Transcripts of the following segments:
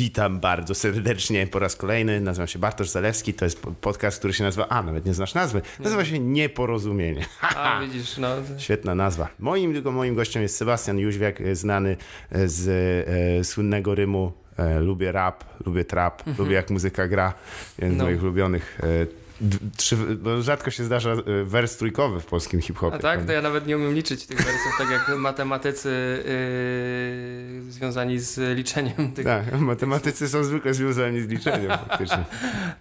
Witam bardzo serdecznie po raz kolejny. Nazywam się Bartosz Zalewski. To jest podcast, który się nazywa. A, nawet nie znasz nazwy. Nazywa się Nieporozumienie. A, widzisz, no. Świetna nazwa. Moim, tylko moim gościem jest Sebastian Jóźwiak, znany z e, słynnego rymu e, lubię rap, lubię trap, Mhm. lubię jak muzyka gra. Jeden z No. moich ulubionych. Trzy, bo rzadko się zdarza e, wers trójkowy w polskim hip-hopie. A tak, to ja nawet nie umiem liczyć tych wersów, tak jak matematycy yy, związani z liczeniem tych. Tak, matematycy są zwykle związani z liczeniem faktycznie.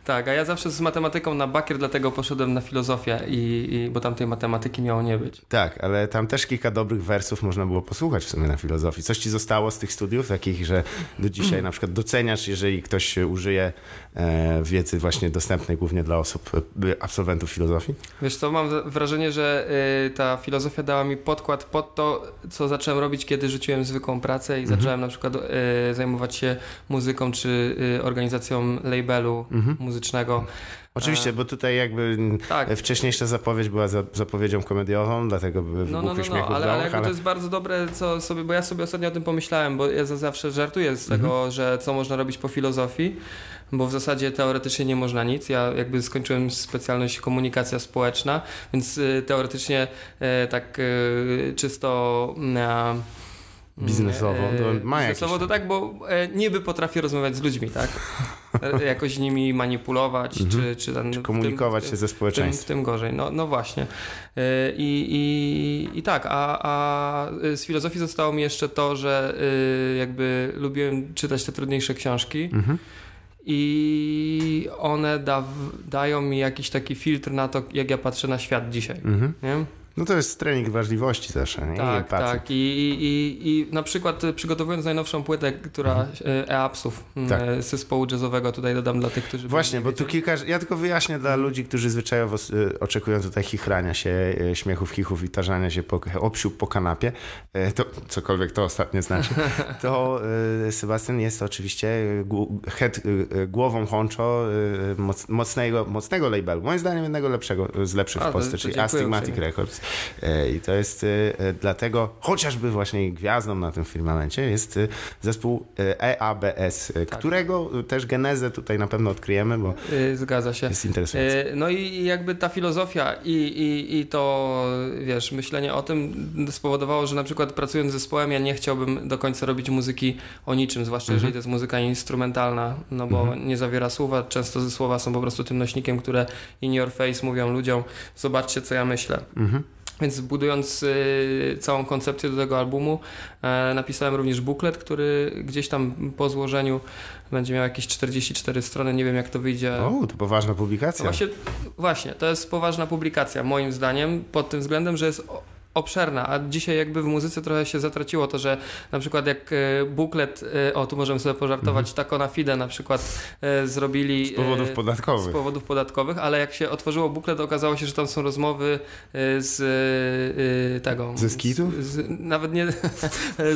Tak, a ja zawsze z matematyką na bakier, dlatego poszedłem na filozofię, i, i, bo tam tej matematyki miało nie być. Tak, ale tam też kilka dobrych wersów można było posłuchać w sumie na filozofii. Coś ci zostało z tych studiów, takich, że do dzisiaj na przykład doceniasz, jeżeli ktoś użyje e, wiedzy właśnie dostępnej głównie dla osób, absolwentów filozofii? Wiesz co, mam wrażenie, że y, ta filozofia dała mi podkład pod to, co zacząłem robić, kiedy rzuciłem zwykłą pracę i zacząłem na przykład y, zajmować się muzyką czy y, organizacją labelu muzycznego. Oczywiście, bo tutaj jakby Tak. e, wcześniejsza zapowiedź była za, zapowiedzią komediową, dlatego były No, no, no, no, ale, jakby ale... to jest bardzo dobre, co sobie, bo ja sobie ostatnio o tym pomyślałem, bo ja za- zawsze żartuję z tego, Mhm. że co można robić po filozofii, bo w zasadzie teoretycznie nie można nic. Ja jakby skończyłem specjalność komunikacja społeczna, więc y, teoretycznie y, tak y, czysto y, Biznesowo, to ma biznesowo jakieś- to tak, bo e, niby potrafię rozmawiać z ludźmi, tak? E, Jakoś nimi manipulować, czy, czy, ten, w tym- Komunikować w się tym- ze w tym, społeczeństwem. tym gorzej. No, no właśnie. E, I, i, i tak, a, a z filozofii zostało mi jeszcze to, że jakby lubiłem czytać te trudniejsze książki. Mhm. I one da, dają mi jakiś taki filtr na to, jak ja patrzę na świat dzisiaj. Mhm. Nie? No to jest trening wrażliwości też, nie? I Tak, empatii. tak. I, i, i, I na przykład y, przygotowując najnowszą płytę, która y, e-upsów Mhm. Tak. tak. z zespołu jazzowego, tutaj dodam dla tych, którzy... Właśnie, nie bo tu kilka. Ja tylko wyjaśnię dla ludzi, którzy zwyczajowo y, oczekują tutaj chichrania się, y, śmiechów, chichów i tarzania się po, po kanapie. Y, To cokolwiek to ostatnie znaczy. To y, Sebastian jest oczywiście y, head, y, y, głową honcho y, moc, mocnego, mocnego labelu. Moim zdaniem jednego lepszego, z lepszych A, w Polsce, czyli Astigmatic. Records. Y, I to jest y, y, dlatego, chociażby właśnie gwiazdą na tym firmamencie jest zespół EABS, Tak. którego też genezę tutaj na pewno odkryjemy, bo Zgadza się. jest interesujące. No i jakby ta filozofia i, i, i to, wiesz, myślenie o tym spowodowało, że na przykład pracując z zespołem, ja nie chciałbym do końca robić muzyki o niczym, zwłaszcza jeżeli to jest muzyka instrumentalna, no bo nie zawiera słowa, często ze słowa są po prostu tym nośnikiem, które in your face mówią ludziom, zobaczcie co ja myślę. Mhm. Więc budując y, całą koncepcję do tego albumu, e, napisałem również buklet, który gdzieś tam po złożeniu będzie miał jakieś 44 strony. Nie wiem, jak to wyjdzie. O, to poważna No publikacja. właśnie, właśnie, to jest poważna publikacja, moim zdaniem, pod tym względem, że jest obszerna, a dzisiaj jakby w muzyce trochę się zatraciło to, że na przykład jak e, buklet, e, o tu możemy sobie pożartować, Taco na Fide na przykład e, zrobili... Mhm. Z powodów podatkowych. z powodów podatkowych, ale jak się otworzyło buklet, okazało się, że tam są rozmowy z tego. Ze skitów? Z, z, nawet nie.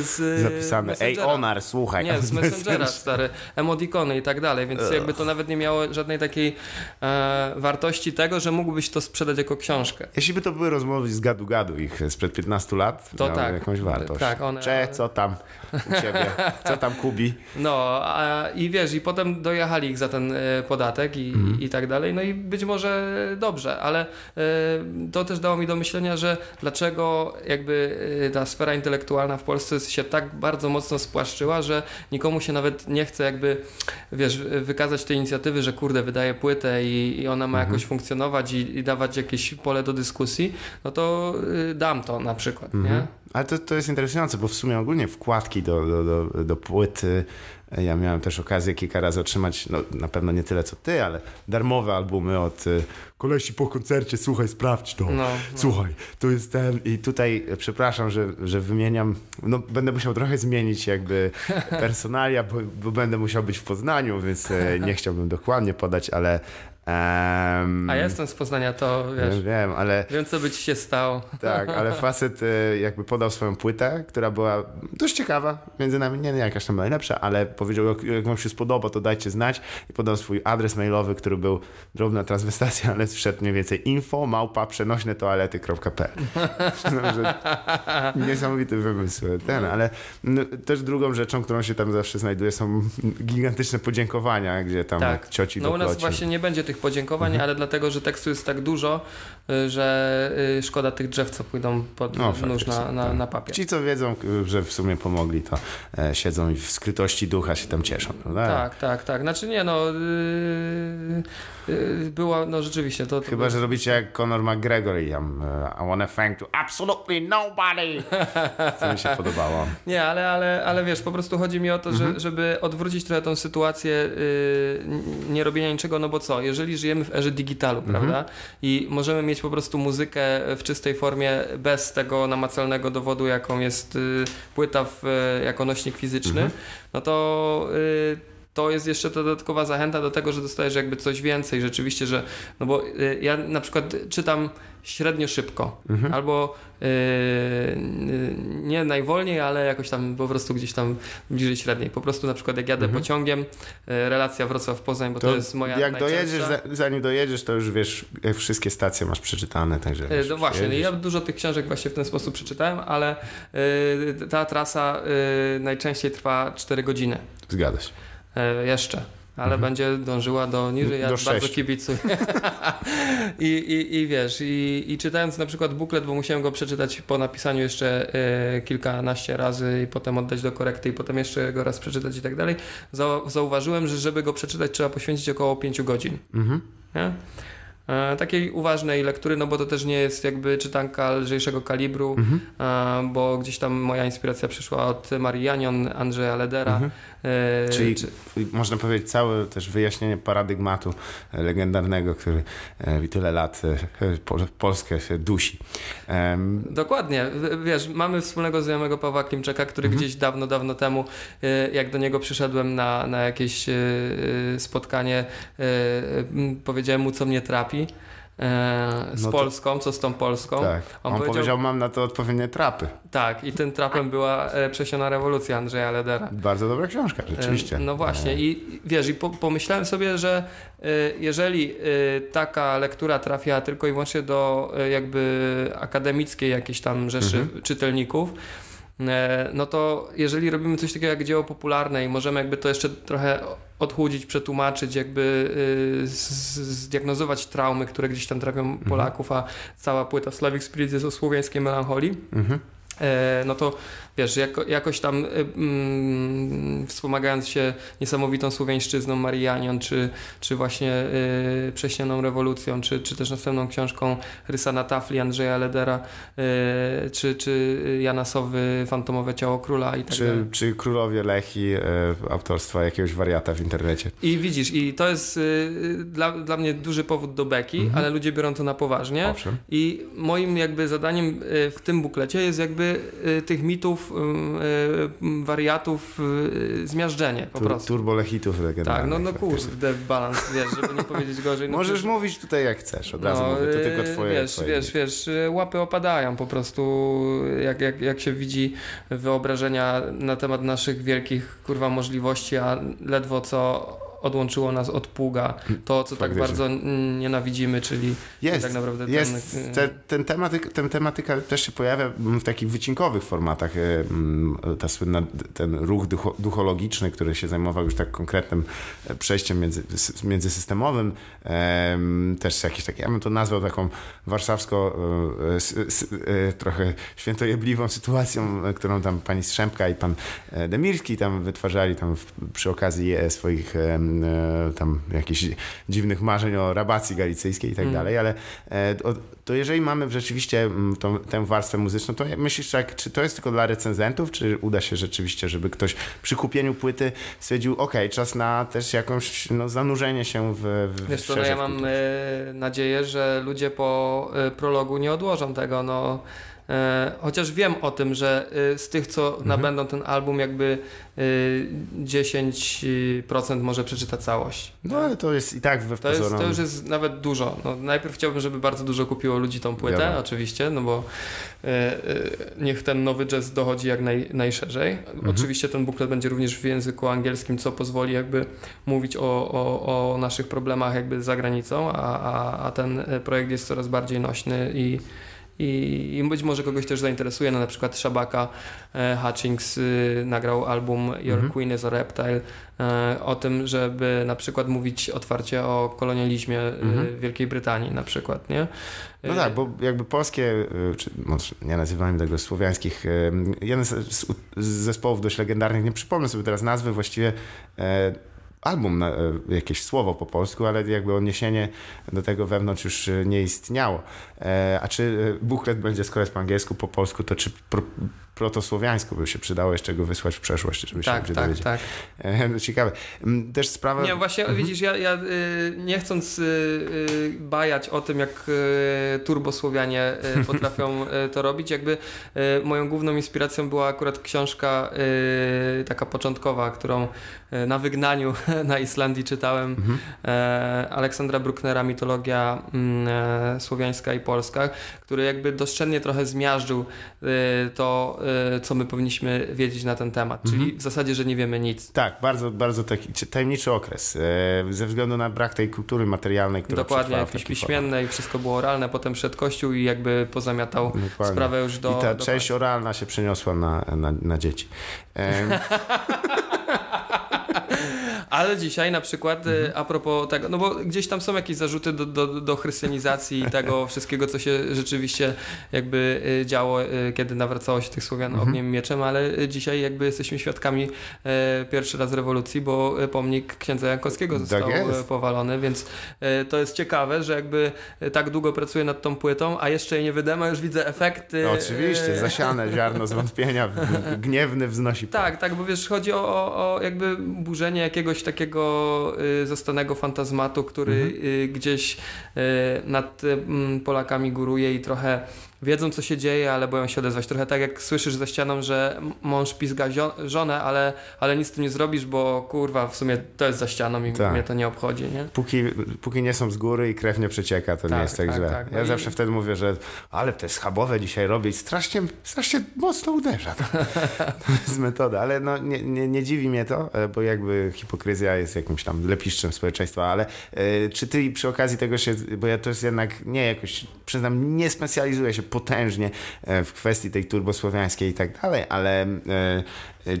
Z Zapisane. Ej. Onar, słuchaj. Nie, z Messengera, stary, emodikony i tak dalej, więc jakby to nawet nie miało żadnej takiej e, wartości tego, że mógłbyś to sprzedać jako książkę. Jeśli by to były rozmowy z gadu-gadu ich sprzed 15 lat, To miały tak. jakąś wartość. Tak, one- Cze, co tam u ciebie? Co tam Kubi? No a, i wiesz, i potem dojechali ich za ten e, podatek i, Mhm. i tak dalej, no i być może dobrze, ale e, to też dało mi do myślenia, że dlaczego jakby e, ta sfera intelektualna w Polsce się tak bardzo mocno spłaszczyła, że nikomu się nawet nie chce jakby, wiesz, wykazać tej inicjatywy, że kurde, wydaje płytę i, i ona ma Mhm. jakoś funkcjonować i, i dawać jakieś pole do dyskusji, no to dam to na przykład, nie? Ale to, to jest interesujące, bo w sumie ogólnie wkładki do, do, do, do płyty ja miałem też okazję kilka razy otrzymać, no na pewno nie tyle co ty, ale darmowe albumy od y, kolesi po koncercie, słuchaj, sprawdź to. No, no. Słuchaj, to jest ten i tutaj przepraszam, że, że wymieniam, no będę musiał trochę zmienić jakby personalia, bo, bo będę musiał być w Poznaniu, więc e, nie chciałbym dokładnie podać, ale Um, A ja jestem z Poznania, to wiesz. Wiem, ale. Wiem, co by ci się stało. Tak, ale facet e, jakby podał swoją płytę, która była dość ciekawa, między nami nie, nie jakaś tam najlepsza, ale powiedział, jak, jak wam się spodoba, to dajcie znać i podał swój adres mailowy, który był drobna transwestacja, ale wszedł mniej więcej info małpa przenośne toalety.pl. Niesamowity wymysł ten, ale no, też drugą rzeczą, którą się tam zawsze znajduje są gigantyczne podziękowania, gdzie tam tak. cioci No u nas właśnie nie będzie tych podziękowań, mhm. ale dlatego, że tekstu jest tak dużo, y, że y, szkoda tych drzew, co pójdą pod no, nóż na, na, tak. na, papier. Ci, co wiedzą, że w sumie pomogli, to e, siedzą i w skrytości ducha się tam cieszą. Prawda? Tak, tak, tak. Znaczy nie, no yy, była, no rzeczywiście to... to Chyba, że robicie jak Conor McGregor i tam uh, I wanna thank to absolutely nobody. Co mi się podobało. Nie, ale, ale, ale wiesz, po prostu chodzi mi o to, że, mhm. żeby odwrócić trochę tą sytuację yy, nie robienia niczego, no bo co, jeżeli żyjemy w erze digitalu, mhm. prawda? I możemy mieć po prostu muzykę w czystej formie bez tego namacalnego dowodu, jaką jest y, płyta w, y, jako nośnik fizyczny, mhm. no to y, to jest jeszcze dodatkowa zachęta do tego, że dostajesz jakby coś więcej rzeczywiście, że no bo ja na przykład czytam średnio szybko mhm. albo yy, nie najwolniej, ale jakoś tam po prostu gdzieś tam bliżej średniej. Po prostu na przykład jak jadę mhm. pociągiem, yy, relacja Wrocław-Poznań, bo to, to, jest moja Jak dojedziesz, zanim dojedziesz, to już wiesz, wszystkie stacje masz przeczytane, także wiesz, No właśnie, ja dużo tych książek właśnie w ten sposób przeczytałem, ale yy, ta trasa najczęściej trwa 4 godziny. Zgadza się. Jeszcze ale mhm. będzie dążyła do niżej. Ja do bardzo kibicuję. I, i, I wiesz, i, i czytając na przykład buklet, bo musiałem go przeczytać po napisaniu jeszcze y, kilkanaście razy i potem oddać do korekty i potem jeszcze go raz przeczytać i tak dalej, zauważyłem, że żeby go przeczytać trzeba poświęcić około 5 godzin. Mhm. E, takiej uważnej lektury, no bo to też nie jest jakby czytanka lżejszego kalibru, mhm. e, bo gdzieś tam moja inspiracja przyszła od Marii Janion, Andrzeja Ledera. Mhm. E, Czyli czy... można powiedzieć całe też wyjaśnienie paradygmatu legendarnego, który tyle lat Polskę dusi. Dokładnie. Wiesz, mamy wspólnego znajomego Pawła Klimczaka, który mhm. gdzieś dawno, dawno temu, jak do niego przyszedłem na, na jakieś spotkanie, powiedziałem mu, co mnie trapi e, z no to, Polską, co z tą Polską. Tak. On, On powiedział, powiedział, mam na to odpowiednie trapy. Tak, i tym trapem była e, Przesiona rewolucja Andrzeja Ledera. Bardzo dobra książka, rzeczywiście. E, no właśnie e. i wiesz, i po, pomyślałem sobie, że e, jeżeli e, taka lektura trafia tylko i wyłącznie do e, jakby akademickiej jakiejś tam rzeszy mhm. czytelników, no to jeżeli robimy coś takiego jak dzieło popularne i możemy jakby to jeszcze trochę odchudzić, przetłumaczyć, jakby y, zdiagnozować traumy, które gdzieś tam trafią mhm. Polaków, a cała płyta Slavic Spirit jest o słowiańskiej melancholii. Mhm. E, no to wiesz, jako, jakoś tam y, mm, wspomagając się niesamowitą słowiańszczyzną Marianion, czy, czy właśnie y, rewolucją, czy, czy też następną książką Rysa na tafli Andrzeja Ledera, y, czy, czy Jana Sowy Fantomowe Ciało Króla i tak czy, dalej. Czy Królowie Lechi y, autorstwa jakiegoś wariata w internecie. I widzisz, i to jest y, dla, dla mnie duży powód do beki, mhm. ale ludzie biorą to na poważnie. Owszem. I moim jakby zadaniem y, w tym buklecie jest jakby tych mitów Y, y, wariatów y, zmiażdżenie po Tur prostu. Turbolechitów Tak, no, no kurde, balans, wiesz, żeby nie powiedzieć gorzej. No Możesz mówić tutaj jak chcesz, od razu no, mówię, to tylko twoje. Wiesz, twoje wiesz, wiesz, łapy opadają po prostu, jak, jak, jak się widzi wyobrażenia na temat naszych wielkich, kurwa, możliwości, a ledwo co odłączyło nas od pługa, to co tak bardzo nienawidzimy, czyli jest, tak naprawdę jest. Ten, te, ten, tematyk, ten tematyka też się pojawia w takich wycinkowych formatach. E, mm, ta słynna, ten ruch duchologiczny, który się zajmował już tak konkretnym e, przejściem między, międzysystemowym, też jakiś taki, ja bym to nazwał taką warszawsko e, trochę świętojebliwą sytuacją, którą tam pani Strzępka i pan Demirski tam wytwarzali tam przy okazji swoich tam jakichś dziwnych marzeń o rabacji galicyjskiej i tak mm. dalej, ale e, to jeżeli mamy rzeczywiście mm, tą, tę warstwę muzyczną, to myślisz, jak, czy to jest tylko dla recenzentów, czy uda się rzeczywiście, żeby ktoś przy kupieniu płyty stwierdził, ok, czas na też jakąś no, zanurzenie się w, w Wiesz co, no ja mam e, nadzieję, że ludzie po prologu nie odłożą tego, no E, chociaż wiem o tym, że y, z tych, co mhm. nabędą ten album, jakby 10% może przeczyta całość. No ale to jest i tak we to, jest, to już jest nawet dużo. No, najpierw chciałbym, żeby bardzo dużo kupiło ludzi tą płytę, oczywiście, no bo e, e, niech ten nowy jazz dochodzi jak naj, najszerzej. Mhm. Oczywiście ten buklet będzie również w języku angielskim, co pozwoli jakby mówić o, o, o naszych problemach jakby za granicą, a, a, a ten projekt jest coraz bardziej nośny i i, i być może kogoś też zainteresuje, no na przykład Shabaka e, Hutchings y, nagrał album Your mhm. Queen is a Reptile e, o tym, żeby na przykład mówić otwarcie o kolonializmie y, mhm. Wielkiej Brytanii na przykład, nie? No e, tak, bo jakby polskie, y, czy może nie nazywamy tego słowiańskich, jeden z, z zespołów dość legendarnych, nie przypomnę sobie teraz nazwy, właściwie album, e, jakieś słowo po polsku, ale jakby odniesienie do tego wewnątrz już e, nie istniało. E, a czy buklet będzie skoro jest po angielsku, po polsku, to czy protosłowiańsku by się przydało jeszcze go wysłać w przeszłość, żeby tak, się tak, dowiedzieć. Tak, tak. Ciekawe. Mm, też sprawa... Nie, właśnie mhm. widzisz, ja, ja y, nie chcąc y, y, bajać o tym, jak turbosłowianie potrafią to robić, jakby moją główną inspiracją była akurat książka taka początkowa, którą na wygnaniu na Islandii czytałem. Mhm. Aleksandra Brucknera, Mitologia mm, słowiańska i polska, który jakby doszczętnie trochę zmiażdżył to co my powinniśmy wiedzieć na ten temat. Czyli mhm. w zasadzie, że nie wiemy nic. Tak, bardzo, bardzo taki tajemniczy okres. E, ze względu na brak tej kultury materialnej, która Dokładnie, jakieś piśmienne i wszystko było oralne, potem przed kościół i jakby pozamiatał Dokładnie. sprawę już do... I ta do część oralna się przeniosła na, na, na dzieci. Ale dzisiaj na przykład, mhm. a propos tego, no bo gdzieś tam są jakieś zarzuty do, do, do chrystianizacji i tego wszystkiego, co się rzeczywiście jakby y, działo, y, kiedy nawracało się tych Słowian mhm. ogniem mieczem, ale dzisiaj jakby jesteśmy świadkami pierwszy raz rewolucji, bo pomnik księdza Jankowskiego tak został tak powalony, więc to jest ciekawe, że jakby tak długo pracuję nad tą płytą, a jeszcze jej nie wydam, a już widzę efekty. No, oczywiście, zasiane ziarno zwątpienia, gniewny wznosi. Tak, tak, bo wiesz, chodzi o, o, o jakby burzenie jakiegoś takiego y, zastanego fantazmatu, który mhm. Y, gdzieś y, nad Polakami góruje i trochę wiedzą, co się dzieje, ale boją się odezwać. Trochę tak jak słyszysz za ścianą, że mąż pizga żonę, ale, ale nic z tym nie zrobisz, bo kurwa, w sumie to jest za ścianą i tak. mnie to nie obchodzi, nie? Póki, póki nie są z góry i krew nie przecieka, to tak, nie jest tak, tak źle. Tak, no ja i... zawsze wtedy mówię, że ale te schabowe dzisiaj robię i strasznie, strasznie mocno uderza. To, to jest metoda, ale no, nie, nie, nie, dziwi mnie to, e, bo jakby hipokryzja jest jakimś tam lepiszczem społeczeństwa, ale y, czy ty przy okazji tego się, bo ja to jest jednak nie jakoś, przyznam, nie specjalizuję się potężnie e, w kwestii tej turbosłowiańskiej i tak dalej, ale e,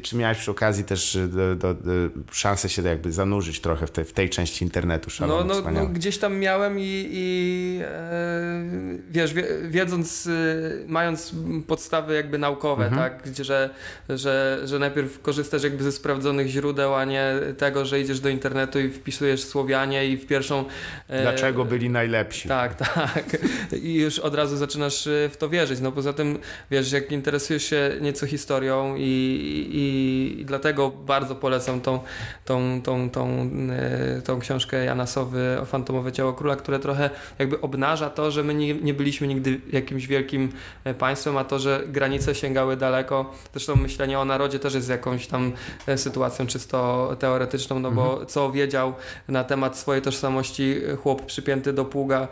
czy miałeś przy okazji też do, do, do szansę się jakby zanurzyć trochę w, te, w tej części internetu no, no, no, gdzieś tam miałem i, i e, wiesz, wiedząc, mając podstawy jakby naukowe, mhm. tak, Gdzie, że, że, że najpierw korzystasz jakby ze sprawdzonych źródeł, a nie tego, że idziesz do internetu i wpisujesz Słowianie i w pierwszą... E, Dlaczego byli najlepsi? Tak, tak. I już od razu zaczynasz w to wierzyć. No poza tym, wiesz, jak interesujesz się nieco historią i, i, i dlatego bardzo polecam tą, tą, tą, tą, e, tą książkę Jana Sowy o Fantomowe Ciało Króla, które trochę jakby obnaża to, że my nie, nie byliśmy nigdy jakimś wielkim e, państwem, a to, że granice sięgały daleko. Zresztą myślenie o narodzie też jest jakąś tam e, sytuacją czysto teoretyczną, no bo mhm. co wiedział na temat swojej tożsamości chłop przypięty do pługa,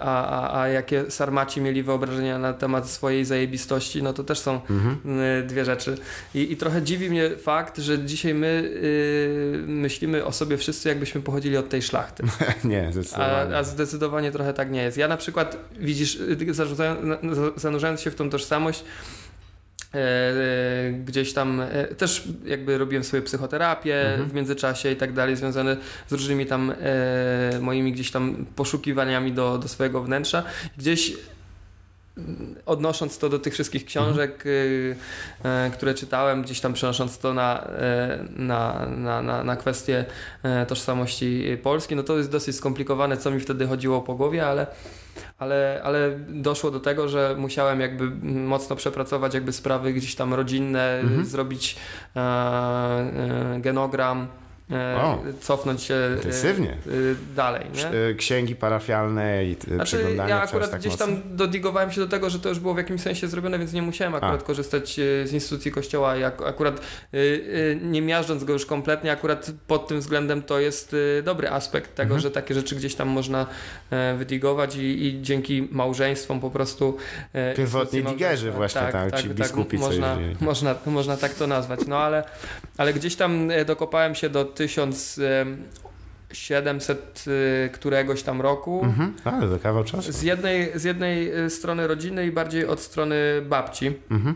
a, a, a jakie sarmaci mieli wyobrażenia na temat swojej zajebistości, no to też są mhm. Dwie rzeczy. I, I, trochę dziwi mnie fakt, że dzisiaj my yy, myślimy o sobie wszyscy, jakbyśmy pochodzili od tej szlachty. nie, zdecydowanie. A, a, zdecydowanie trochę tak nie jest. Ja na przykład, widzisz, y, zanurzając się w tą tożsamość, E, gdzieś tam e, też jakby robiłem sobie psychoterapię mhm. w międzyczasie i tak dalej, związane z różnymi tam e, moimi gdzieś tam poszukiwaniami do, do swojego wnętrza. Gdzieś odnosząc to do tych wszystkich książek, mhm. które czytałem, gdzieś tam przenosząc to na, na, na, na, na kwestię tożsamości polskiej, no to jest dosyć skomplikowane, co mi wtedy chodziło po głowie, ale ale, ale doszło do tego, że musiałem jakby mocno przepracować jakby sprawy gdzieś tam rodzinne, mhm. zrobić e, e, genogram, e, cofnąć się e, Intensywnie. e, dalej. Nie? Księgi parafialne i Znaczy, przeglądanie ja akurat tak gdzieś mocno? tam dodigowałem się do tego, że to już było w jakimś sensie zrobione, więc nie musiałem akurat A. korzystać z instytucji kościoła. Jak akurat nie miażdżąc go już kompletnie, akurat pod tym względem to jest dobry aspekt tego, Mhm. że takie rzeczy gdzieś tam można wydigować i, i dzięki małżeństwom po prostu. Pierwotni digerzy właśnie, tak, ci biskupi, co można, można, można tak to nazwać. No ale, ale gdzieś tam dokopałem się do 1700 e, któregoś tam roku. Mhm. Ale to kawał czasu. Z jednej, z jednej e, strony rodziny i bardziej od strony babci. Mhm.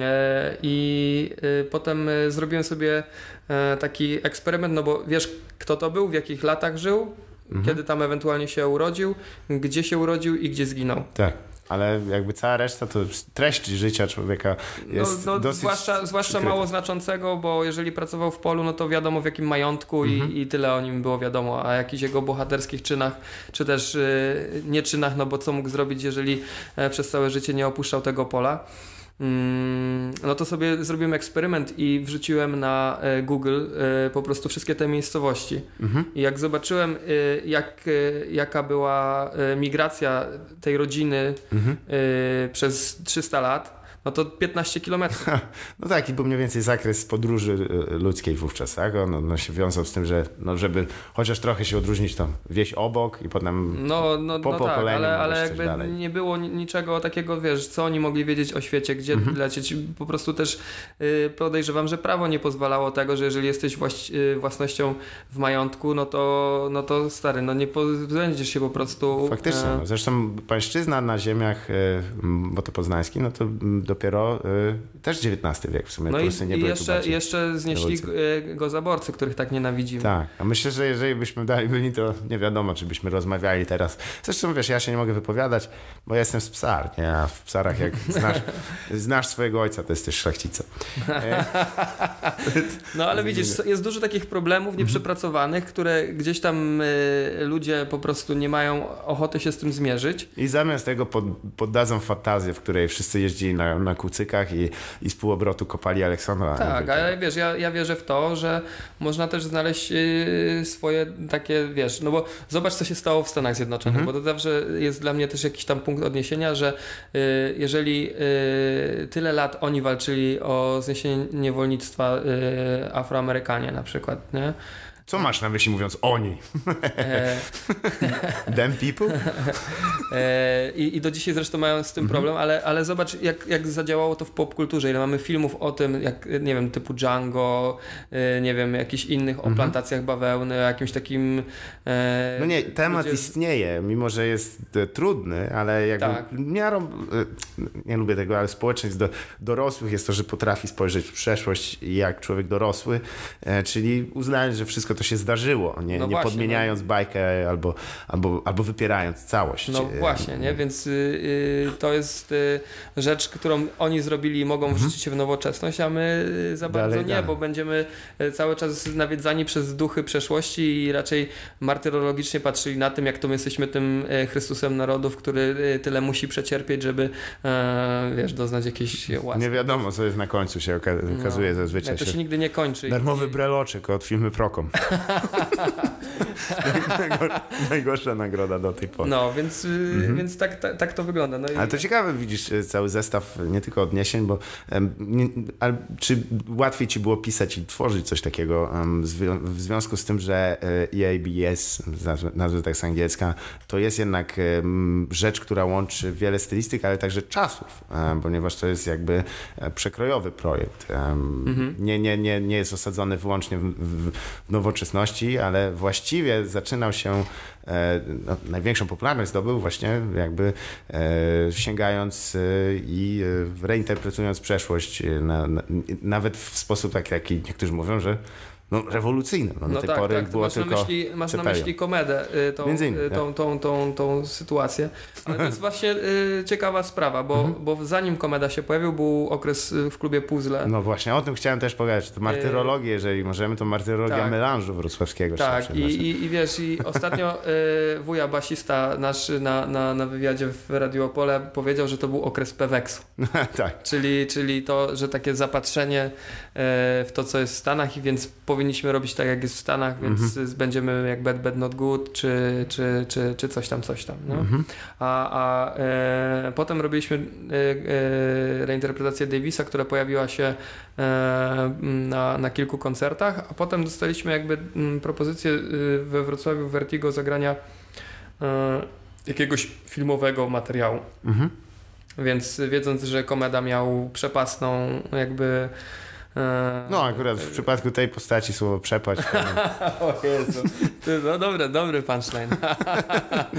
E, I e, potem zrobiłem sobie e, taki eksperyment, no bo wiesz, kto to był, w jakich latach żył, Mhm. kiedy tam ewentualnie się urodził, gdzie się urodził i gdzie zginął. Tak. Ale jakby cała reszta to treść życia człowieka jest no, no, dosyć zwłaszcza zwłaszcza mało znaczącego, bo jeżeli pracował w polu, no to wiadomo w jakim majątku Mhm. i, i tyle o nim było wiadomo, a jakichś jego bohaterskich czynach, czy też y, nie czynach, no bo co mógł zrobić, jeżeli e, przez całe życie nie opuszczał tego pola. Mm, No to sobie zrobiłem eksperyment i wrzuciłem na e, Google e, po prostu wszystkie te miejscowości. Mhm. I jak zobaczyłem, e, jak, jaka była migracja tej rodziny Mhm. przez 300 lat, no to 15 kilometrów. No taki był mniej więcej zakres podróży e, ludzkiej wówczas, tak? On, on się wiązał z tym, że no, żeby chociaż trochę się odróżnić, to wieś obok i potem No, no, Po no tak, ale, ale jakby dalej. nie było ni- niczego takiego, wiesz, co oni mogli wiedzieć o świecie, gdzie Mhm. lecieć. Po prostu też y, podejrzewam, że prawo nie pozwalało tego, że jeżeli jesteś y, własnością w majątku, no to, no to stary, no nie pozbędziesz się po prostu. Faktycznie. e, No. Zresztą pańszczyzna na ziemiach, m, bo to poznański, no to m, dopiero e, też XIX wiek w sumie. No Prusy i, nie i jeszcze, jeszcze znieśli y, go zaborcy, których tak nienawidzimy. Tak, a myślę, że jeżeli byśmy dalej byli, to nie wiadomo, czy byśmy rozmawiali teraz. Zresztą wiesz, ja się nie mogę wypowiadać, bo ja jestem z psar, nie? A w psarach jak znasz, znasz swojego ojca, to jesteś szlachcica. E, No ale widzisz, jest dużo takich problemów Mhm. nieprzepracowanych, które gdzieś tam y, ludzie po prostu nie mają ochoty się z tym zmierzyć. I zamiast tego pod, poddadzą fantazję, w której wszyscy jeździli na, na kucykach i, i z półobrotu kopali Aleksandra. Tak, ale wiesz, ja, ja wierzę w to, że można też znaleźć yy, swoje takie, wiesz, no bo zobacz, co się stało w Stanach Zjednoczonych, Mhm. bo to zawsze jest dla mnie też jakiś tam punkt odniesienia, że yy, jeżeli yy, tyle lat oni walczyli o zniesienie niewolnictwa Afroamerykanie na przykład, nie? Co masz na myśli mówiąc oni? E, Them people? E, I, I do dzisiaj zresztą mają z tym Mhm. problem, ale, ale zobacz, jak, jak zadziałało to w popkulturze. Ile mamy filmów o tym, jak, nie wiem, typu Django, e, nie wiem, jakichś innych o plantacjach bawełny, jakimś takim. e, Mhm. No nie, temat ludzie- istnieje, mimo że jest e, trudny, ale jakby Tak. miarą, e, nie lubię tego, ale społeczeństw do, dorosłych jest to, że potrafi spojrzeć w przeszłość jak człowiek dorosły, e, czyli uznając, że wszystko to się zdarzyło, nie, No nie właśnie, podmieniając bajkę albo, albo, albo wypierając całość. No E, właśnie, nie? Więc y, y, to jest y, rzecz, którą oni zrobili i mogą wrzucić się w nowoczesność, a my za bardzo Mhm. Dalej, nie, dalej. bo będziemy cały czas nawiedzani przez duchy przeszłości i raczej martyrologicznie patrzyli na tym, jak to my jesteśmy tym Chrystusem narodów, który tyle musi przecierpieć, żeby e, wiesz, doznać jakiejś łaski. Nie wiadomo, co jest na końcu, się oka- okazuje No, zazwyczaj. To Się... się nigdy nie kończy. Darmowy breloczek od firmy Procom. Najgor- Najgorsza nagroda do tej pory. No, więc, y, więc tak, tak, tak to wygląda. No i- Mhm. Ale to ciekawe, widzisz e, cały zestaw nie tylko odniesień, bo nie, ale czy łatwiej ci było pisać i tworzyć coś takiego w związku z tym, że EABS, nazwę, tak z angielska, to jest jednak rzecz, która łączy wiele stylistyk, ale także czasów, ponieważ to jest jakby e, przekrojowy projekt. Em, Nie, nie, nie, nie jest osadzony wyłącznie w, w, w nowoczesności, ale właściwie zaczynał się e, no, największą popularność zdobył właśnie jakby e, sięgając e, i reinterpretując przeszłość na, na, nawet w sposób taki, jaki niektórzy mówią, że no, rewolucyjny. No, do No tej tak, pory tak. Było masz na tylko myśli, masz na myśli komedę, y, tą, Między innymi, y, tą, tak. tą, tą, tą sytuację. Ale to jest właśnie y, ciekawa sprawa, bo, Mhm. bo zanim komeda się pojawił, był okres w klubie Puzzle. No właśnie, o tym chciałem też pogadać. To martyrologię, jeżeli możemy, to martyrologia tak. melanżu wrocławskiego. tak, i, i, i wiesz, i ostatnio wuja basista nasz na, na, na wywiadzie w Radio Opole powiedział, że to był okres Peweksu. tak. Czyli, czyli to, że takie zapatrzenie w to, co jest w Stanach i więc powiedział powinniśmy robić tak, jak jest w Stanach, więc Mhm. będziemy jak Bad Bad Not Good, czy, czy, czy, czy coś tam, coś tam. No? Mhm. A, a e, potem robiliśmy e, e, reinterpretację Davisa, która pojawiła się e, na, na kilku koncertach, a potem dostaliśmy jakby mm, propozycję y, we Wrocławiu Vertigo zagrania e, jakiegoś filmowego materiału. Mhm. Więc wiedząc, że Komeda miał przepasną jakby No akurat w przypadku tej postaci słowo przepaść. o Jezu. No dobry, dobry punchline.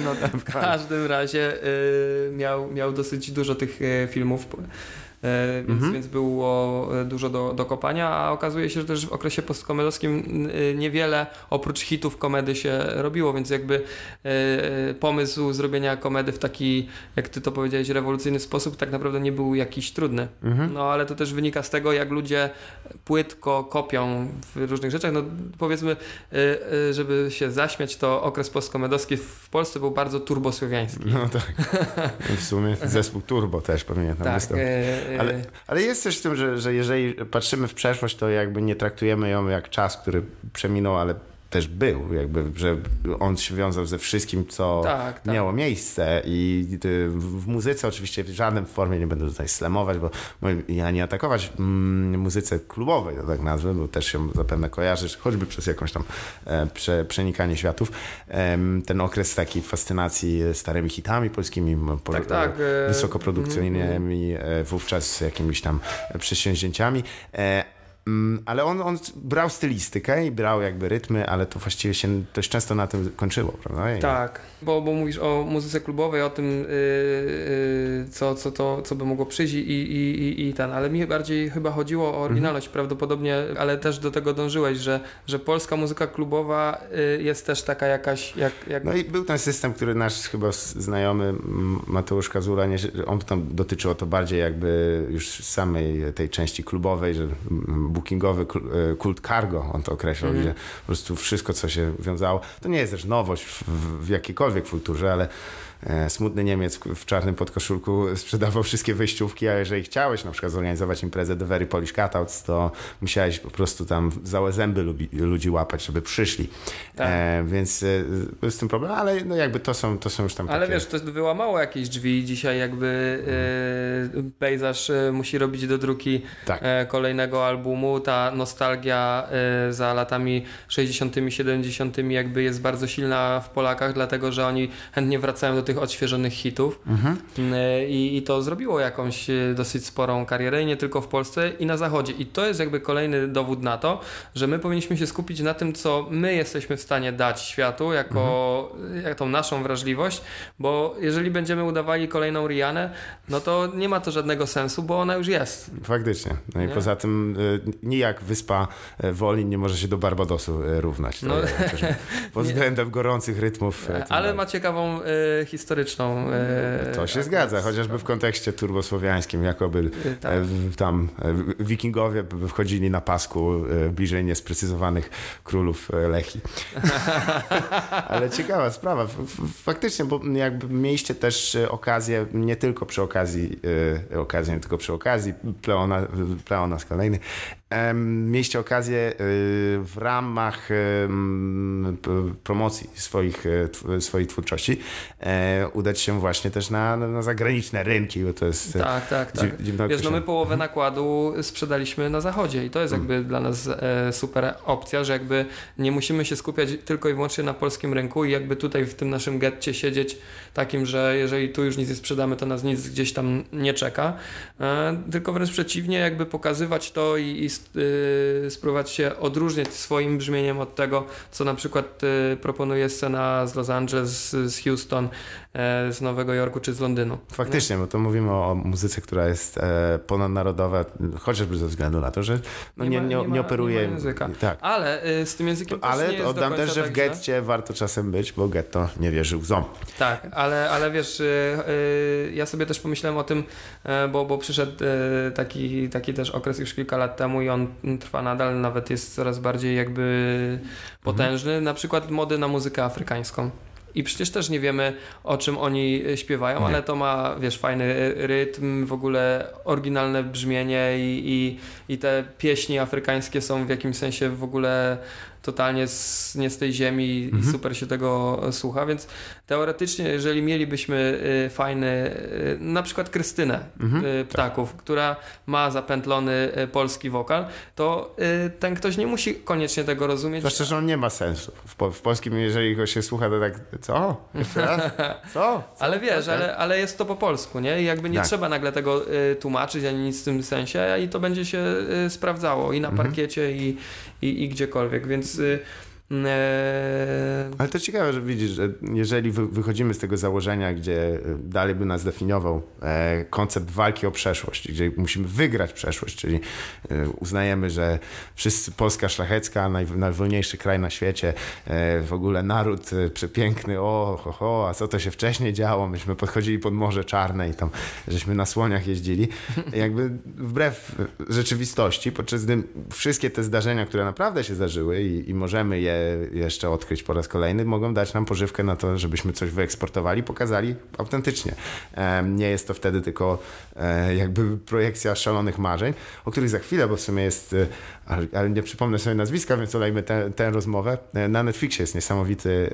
No tak, W każdym razie y, miał, miał dosyć dużo tych y, filmów, więc, Mhm. więc było y, dużo do, do kopania, a okazuje się, że też w okresie postkomedowskim y, niewiele oprócz hitów komedy się robiło, więc jakby pomysł zrobienia komedy w taki, jak ty to powiedziałeś, rewolucyjny sposób tak naprawdę nie był jakiś trudny. Mhm. No ale to też wynika z tego, jak ludzie płytko kopią w różnych rzeczach. No powiedzmy, żeby się zaśmiać, to okres postkomedowski w Polsce był bardzo turbosłowiański. No tak. W sumie zespół Turbo też powinien tam Tak, wystąpić. Y, y, Ale- Ale jest coś w tym, że, że jeżeli patrzymy w przeszłość, to jakby nie traktujemy ją jak czas, który przeminął, ale też był, jakby, że on się wiązał ze wszystkim, co tak, tak. miało miejsce i w muzyce oczywiście w żadnym formie nie będę tutaj slemować, bo ja nie atakować mm, muzyce klubowej, to tak nazwę, bo też się zapewne kojarzysz, choćby przez jakąś tam e, prze, przenikanie światów. Ten okres takiej fascynacji starymi hitami polskimi, Tak, tak, e, wysokoprodukcyjnymi, e, wówczas jakimiś tam przedsięwzięciami. Mm, Ale on, on brał stylistykę i brał jakby rytmy, ale to właściwie się dość często na tym kończyło, prawda? I- Tak, bo, bo mówisz o muzyce klubowej, o tym, yy, co, co, to, co by mogło przyjść i, i, i, i ten, ale mi bardziej chyba chodziło o oryginalność Mhm. prawdopodobnie, ale też do tego dążyłeś, że, że polska muzyka klubowa yy, jest też taka jakaś, jak, jak No i był ten system, który nasz chyba znajomy Mateusz Kazula, nie, on tam dotyczyło to bardziej jakby już samej tej części klubowej, że bookingowy e, kult cargo, on to określał, Mhm. gdzie po prostu wszystko, co się wiązało, to nie jest też nowość w, w, jakiejkolwiek kulturze, ale smutny Niemiec w czarnym podkoszulku sprzedawał wszystkie wyjściówki, a jeżeli chciałeś na przykład zorganizować imprezę The Very Polish Cutouts, to musiałeś po prostu tam załe zęby lubi, ludzi łapać, żeby przyszli. Tak. E, więc e, z tym problem, ale no jakby to są, to są już tam Ale takie... wiesz, to wyłamało jakieś drzwi. Dzisiaj jakby yy, pejzaż yy, musi robić do druki Tak. e, kolejnego albumu. Ta nostalgia e, za latami 60., 70. jakby jest bardzo silna w Polakach, dlatego że oni chętnie wracają do tych odświeżonych hitów. Mhm. E, I, I to zrobiło jakąś e, dosyć sporą karierę, nie tylko w Polsce, i na Zachodzie. I to jest jakby kolejny dowód na to, że my powinniśmy się skupić na tym, co my jesteśmy w stanie dać światu, jako, jak tą naszą wrażliwość, bo jeżeli będziemy udawali kolejną Rihanę, no to nie ma to żadnego sensu, bo ona już jest. Faktycznie. No i Nie? poza tym y, nijak wyspa y, Wolin nie może się do Barbadosu y, równać. No. pod względem gorących rytmów. y, Ale ma ciekawą e, historyczną. e, To się zgadza, chociażby w kontekście turbosłowiańskim, jakoby e, tak. e, tam wikingowie wchodzili na pasku bliżej niesprecyzowanych królów Lechi. Ale ciekawa sprawa. Faktycznie, bo jakby mieliście też okazję, nie tylko przy okazji, okazję, nie tylko przy okazji, Pleona, Pleona em, mieliście okazję e, w ramach promocji swoich, e, swojej twórczości e, udać się właśnie też na, na zagraniczne rynki, bo to jest e, Tak, tak, tak. dzi- dziwne Wiesz, no my połowę nakładu sprzedaliśmy na zachodzie i to jest jakby dla nas super opcja, że jakby nie musimy się skupiać tylko i wyłącznie na polskim rynku i jakby tutaj w tym naszym getcie siedzieć takim, że jeżeli tu już nic nie sprzedamy, to nas nic gdzieś tam nie czeka, tylko wręcz przeciwnie, jakby pokazywać to i, i y, spróbować się odróżniać swoim brzmieniem od tego, co na przykład y, proponuje scena z Los Angeles, z Houston, e, z Nowego Jorku czy z Londynu. Faktycznie, bo to mówimy o muzyce, która jest e, ponadnarodowa, chociażby ze względu na to, że no nie, Nie nie, nie nie, ma- operuje. nie języka. Tak. Ale y, z tym językiem też nie Ale jest oddam też, że tak w źle. getcie warto czasem być, bo getto nie wierzy łzom. Tak, ale, ale wiesz, y, y, ja sobie też pomyślałem o tym, y, bo, bo przyszedł y, taki, taki też okres już kilka lat temu i on trwa nadal, nawet jest coraz bardziej jakby potężny, na przykład mody na muzykę afrykańską. i przecież też nie wiemy o czym oni śpiewają, nie. ale to ma, wiesz, fajny rytm, w ogóle oryginalne brzmienie i, i, i te pieśni afrykańskie są w jakimś sensie w ogóle totalnie z, nie z tej ziemi mhm. i super się tego słucha, więc teoretycznie, jeżeli mielibyśmy y, fajny, y, na przykład Krystynę mhm. Ptaków, tak. która ma zapętlony polski wokal, to ten ktoś nie musi koniecznie tego rozumieć. Zwłaszcza, że on nie ma sensu. W, po, w polskim, jeżeli go się słucha, to tak, co? Jeszcze raz? Co? co? Ale wiesz, okay. ale, ale jest to po polsku, nie? I jakby nie tak. trzeba nagle tego tłumaczyć, ani nic w tym sensie i to będzie się sprawdzało i na mhm. parkiecie i, i, i gdziekolwiek, więc y. Ale to ciekawe, że widzisz, że jeżeli wychodzimy z tego założenia, gdzie e, dalej by nas definiował e, koncept walki o przeszłość, gdzie musimy wygrać przeszłość, czyli e, uznajemy, że wszyscy Polska szlachecka, naj, najwolniejszy kraj na świecie, w ogóle naród przepiękny, o, ho, ho, a co to się wcześniej działo? Myśmy podchodzili pod Morze Czarne i tam żeśmy na słoniach jeździli. Jakby wbrew rzeczywistości, podczas gdy wszystkie te zdarzenia, które naprawdę się zdarzyły i, i możemy je jeszcze odkryć po raz kolejny, mogą dać nam pożywkę na to, żebyśmy coś wyeksportowali, pokazali autentycznie. Nie jest to wtedy tylko e, jakby projekcja szalonych marzeń, o których za chwilę, bo w sumie jest, e, ale nie przypomnę sobie nazwiska, więc olejmy tę, tę rozmowę. E, na Netflixie jest niesamowity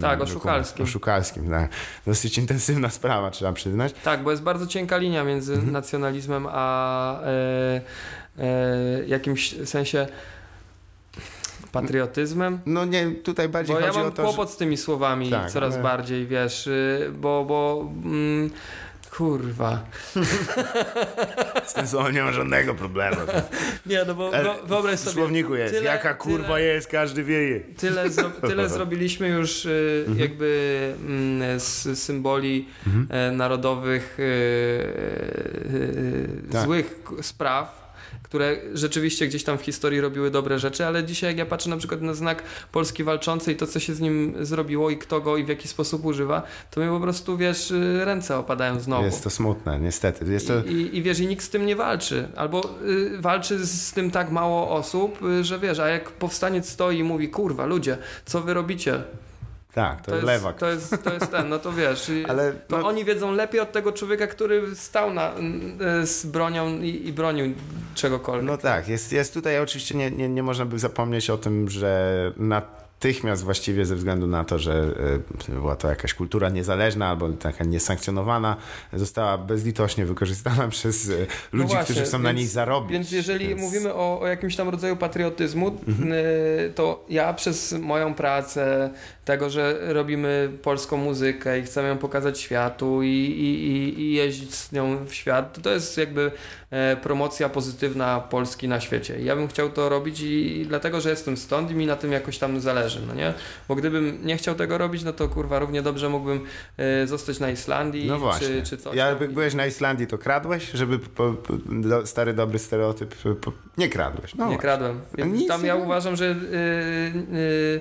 Tak, o Szukalskim. O Szukalskim, tak. Dosyć intensywna sprawa, trzeba przyznać. Tak, bo jest bardzo cienka linia między mhm. nacjonalizmem a e, e, jakimś sensie patriotyzmem. No nie, tutaj bardziej bo chodzi ja mam o to, kłopot że... z tymi słowami tak, coraz ale... bardziej, wiesz, y, bo, bo mm, kurwa. Z tym słowem nie ma żadnego problemu. Nie, no bo wyobraź sobie. W słowniku jest, tyle, jaka kurwa tyle, jest, każdy wie. Tyle, zro, tyle zrobiliśmy już y, mhm. jakby mm, z symboli mhm. E, narodowych y, tak. złych spraw które rzeczywiście gdzieś tam w historii robiły dobre rzeczy, ale dzisiaj jak ja patrzę na przykład na znak Polski Walczącej i to, co się z nim zrobiło i kto go i w jaki sposób używa, to mi po prostu, wiesz, ręce opadają znowu. Jest to smutne, niestety. Jest to... I, i, I, wiesz, i nikt z tym nie walczy. Albo y, walczy z tym tak mało osób, y, że wiesz, a jak powstaniec stoi i mówi, kurwa, ludzie, co wy robicie? Tak, to, to jest lewak. To jest, to jest ten, no to wiesz. Ale, to no... oni wiedzą lepiej od tego człowieka, który stał na, e, z bronią i, i bronił czegokolwiek. No tak, jest, jest tutaj oczywiście nie, nie, nie można by zapomnieć o tym, że na natychmiast właściwie ze względu na to, że e, była to jakaś kultura niezależna albo taka niesankcjonowana, została bezlitośnie wykorzystana przez e, ludzi, no właśnie, którzy chcą więc, na niej zarobić. Więc jeżeli więc... mówimy o, o, jakimś tam rodzaju patriotyzmu, mhm. To ja przez moją pracę, tego, że robimy polską muzykę i chcemy ją pokazać światu i, i, i jeździć z nią w świat, to, to jest jakby promocja pozytywna Polski na świecie. Ja bym chciał to robić i, i dlatego, że jestem stąd i mi na tym jakoś tam zależy no nie? Bo gdybym nie chciał tego robić, no to kurwa równie dobrze mógłbym y, zostać na Islandii no właśnie. Czy, czy coś. Ja jak byłeś na Islandii, to kradłeś, żeby po, po, do, stary dobry stereotyp po, nie kradłeś. No nie właśnie. kradłem. Tam ja uważam, że y,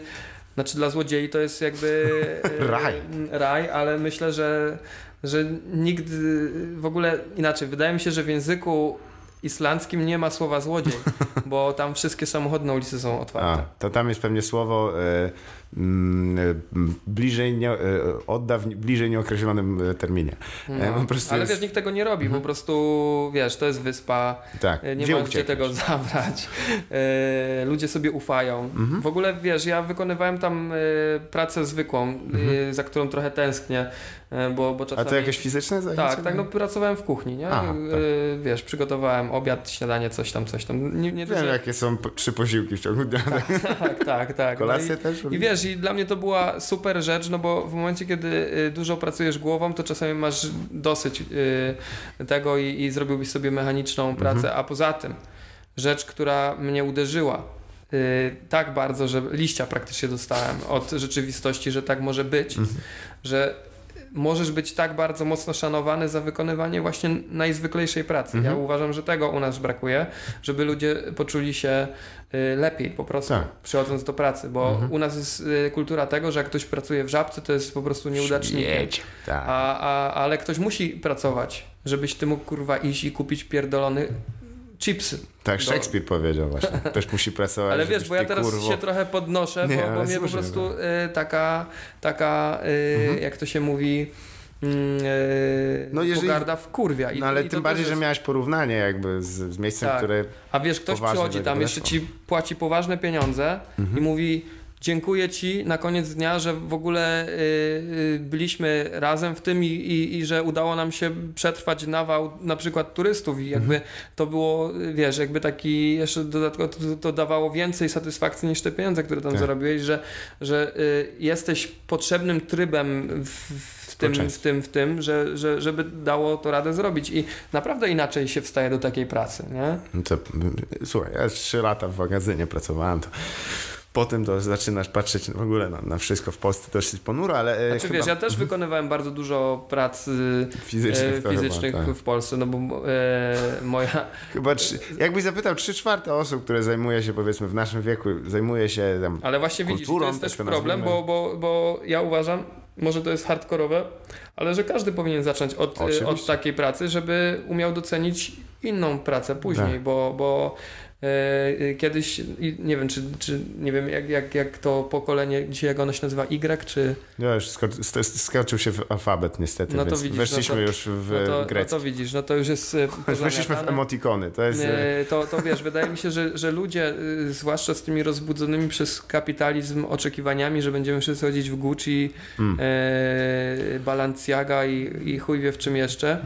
znaczy dla złodziei to jest jakby raj. raj, ale myślę, że że nigdy w ogóle inaczej. Wydaje mi się, że w języku islandzkim nie ma słowa złodziej, bo tam wszystkie samochody na ulicy są otwarte. A, to tam jest pewnie słowo y, bliżej, nie, y, odda w bliżej nieokreślonym terminie. No, ale jest... wiesz, nikt tego nie robi, mhm. po prostu wiesz, to jest wyspa, tak. nie gdzie ma gdzie tego zabrać. ludzie sobie ufają. Mhm. W ogóle wiesz, ja wykonywałem tam pracę zwykłą, mhm. za którą trochę tęsknię. E, bo, bo czasami... A to jakieś fizyczne zajęcie? Tak, tak, no pracowałem w kuchni, nie? Aha, e, tak. Wiesz, przygotowałem obiad, śniadanie, coś tam, coś tam. Nie, nie Wiem, duże... jakie są trzy posiłki w ciągu dnia. Tak, tak, tak. tak. Kolację no i, też? I wiesz, i dla mnie to była super rzecz, no bo w momencie, kiedy y, dużo pracujesz głową, to czasami masz dosyć y, tego i, i zrobiłbyś sobie mechaniczną pracę, mhm. a poza tym rzecz, która mnie uderzyła, y, tak bardzo, że liścia praktycznie dostałem od rzeczywistości, że tak może być, mhm. że możesz być tak bardzo mocno szanowany za wykonywanie właśnie najzwyklejszej pracy. Mhm. Ja uważam, że tego u nas brakuje, żeby ludzie poczuli się lepiej po prostu tak. przychodząc do pracy, bo mhm. u nas jest y, kultura tego, że jak ktoś pracuje w żabce, to jest po prostu nieudacznikiem. Tak. A, a, ale ktoś musi pracować, żebyś ty mógł kurwa iść i kupić pierdolony chipsy. Tak, Do- Szekspir powiedział właśnie. Ktoś musi pracować. Ale wiesz, bo ja teraz kurwo, się trochę podnoszę, Nie, bo, bo mnie po prostu no. y, taka, taka y, jak to się mówi, mm, y, No jeżeli- pogarda w kurwia. I, No ale i tym bardziej, że jest- miałeś porównanie jakby z, z miejscem, Tak. które... A wiesz, ktoś przychodzi tam, jeszcze ci płaci poważne pieniądze Mhm. i mówi dziękuję ci na koniec dnia, że w ogóle y, y, byliśmy razem w tym i, i, i że udało nam się przetrwać nawał na przykład turystów i jakby Mhm. to było, wiesz, jakby taki jeszcze dodatkowo to, to dawało więcej satysfakcji niż te pieniądze, które tam Tak. zarobiłeś, że, że y, jesteś potrzebnym trybem w tym, w tym, w tym że, że, żeby dało to radę zrobić i naprawdę inaczej się wstaje do takiej pracy, nie? No To, słuchaj, ja trzy lata w magazynie pracowałem, to potem to zaczynasz patrzeć w ogóle na, na wszystko w Polsce dość ponuro, ale e, Znaczy chyba wiesz, ja też wykonywałem bardzo dużo prac y, fizycznych, e, to fizycznych chyba, tak. w Polsce, no bo e, moja... Chyba trzy, jakbyś zapytał, trzy czwarte osób, które zajmuje się powiedzmy w naszym wieku, zajmuje się tam Ale właśnie widzisz, to Kulturą, jest tak też to problem, bo, bo, bo ja uważam, może to jest hardkorowe, ale że każdy powinien zacząć od, Oczywiście. od takiej pracy, żeby umiał docenić inną pracę później, Tak. bo, bo kiedyś, i nie wiem, czy, czy nie wiem jak, jak, jak to pokolenie, dzisiaj jak ono się nazywa, Y, czy... No już skoczył się w alfabet niestety, No to widzisz, weszliśmy no to- już w No to, no to widzisz, no to już jest e, Już weszliśmy w emotikony, to jest... e, Nie, To, to wiesz, wydaje mi się, że, że ludzie, y, zwłaszcza z tymi rozbudzonymi przez kapitalizm oczekiwaniami, że będziemy wszyscy chodzić w Gucci, Mm. e, Balenciaga i, i chuj wie w czym jeszcze, e,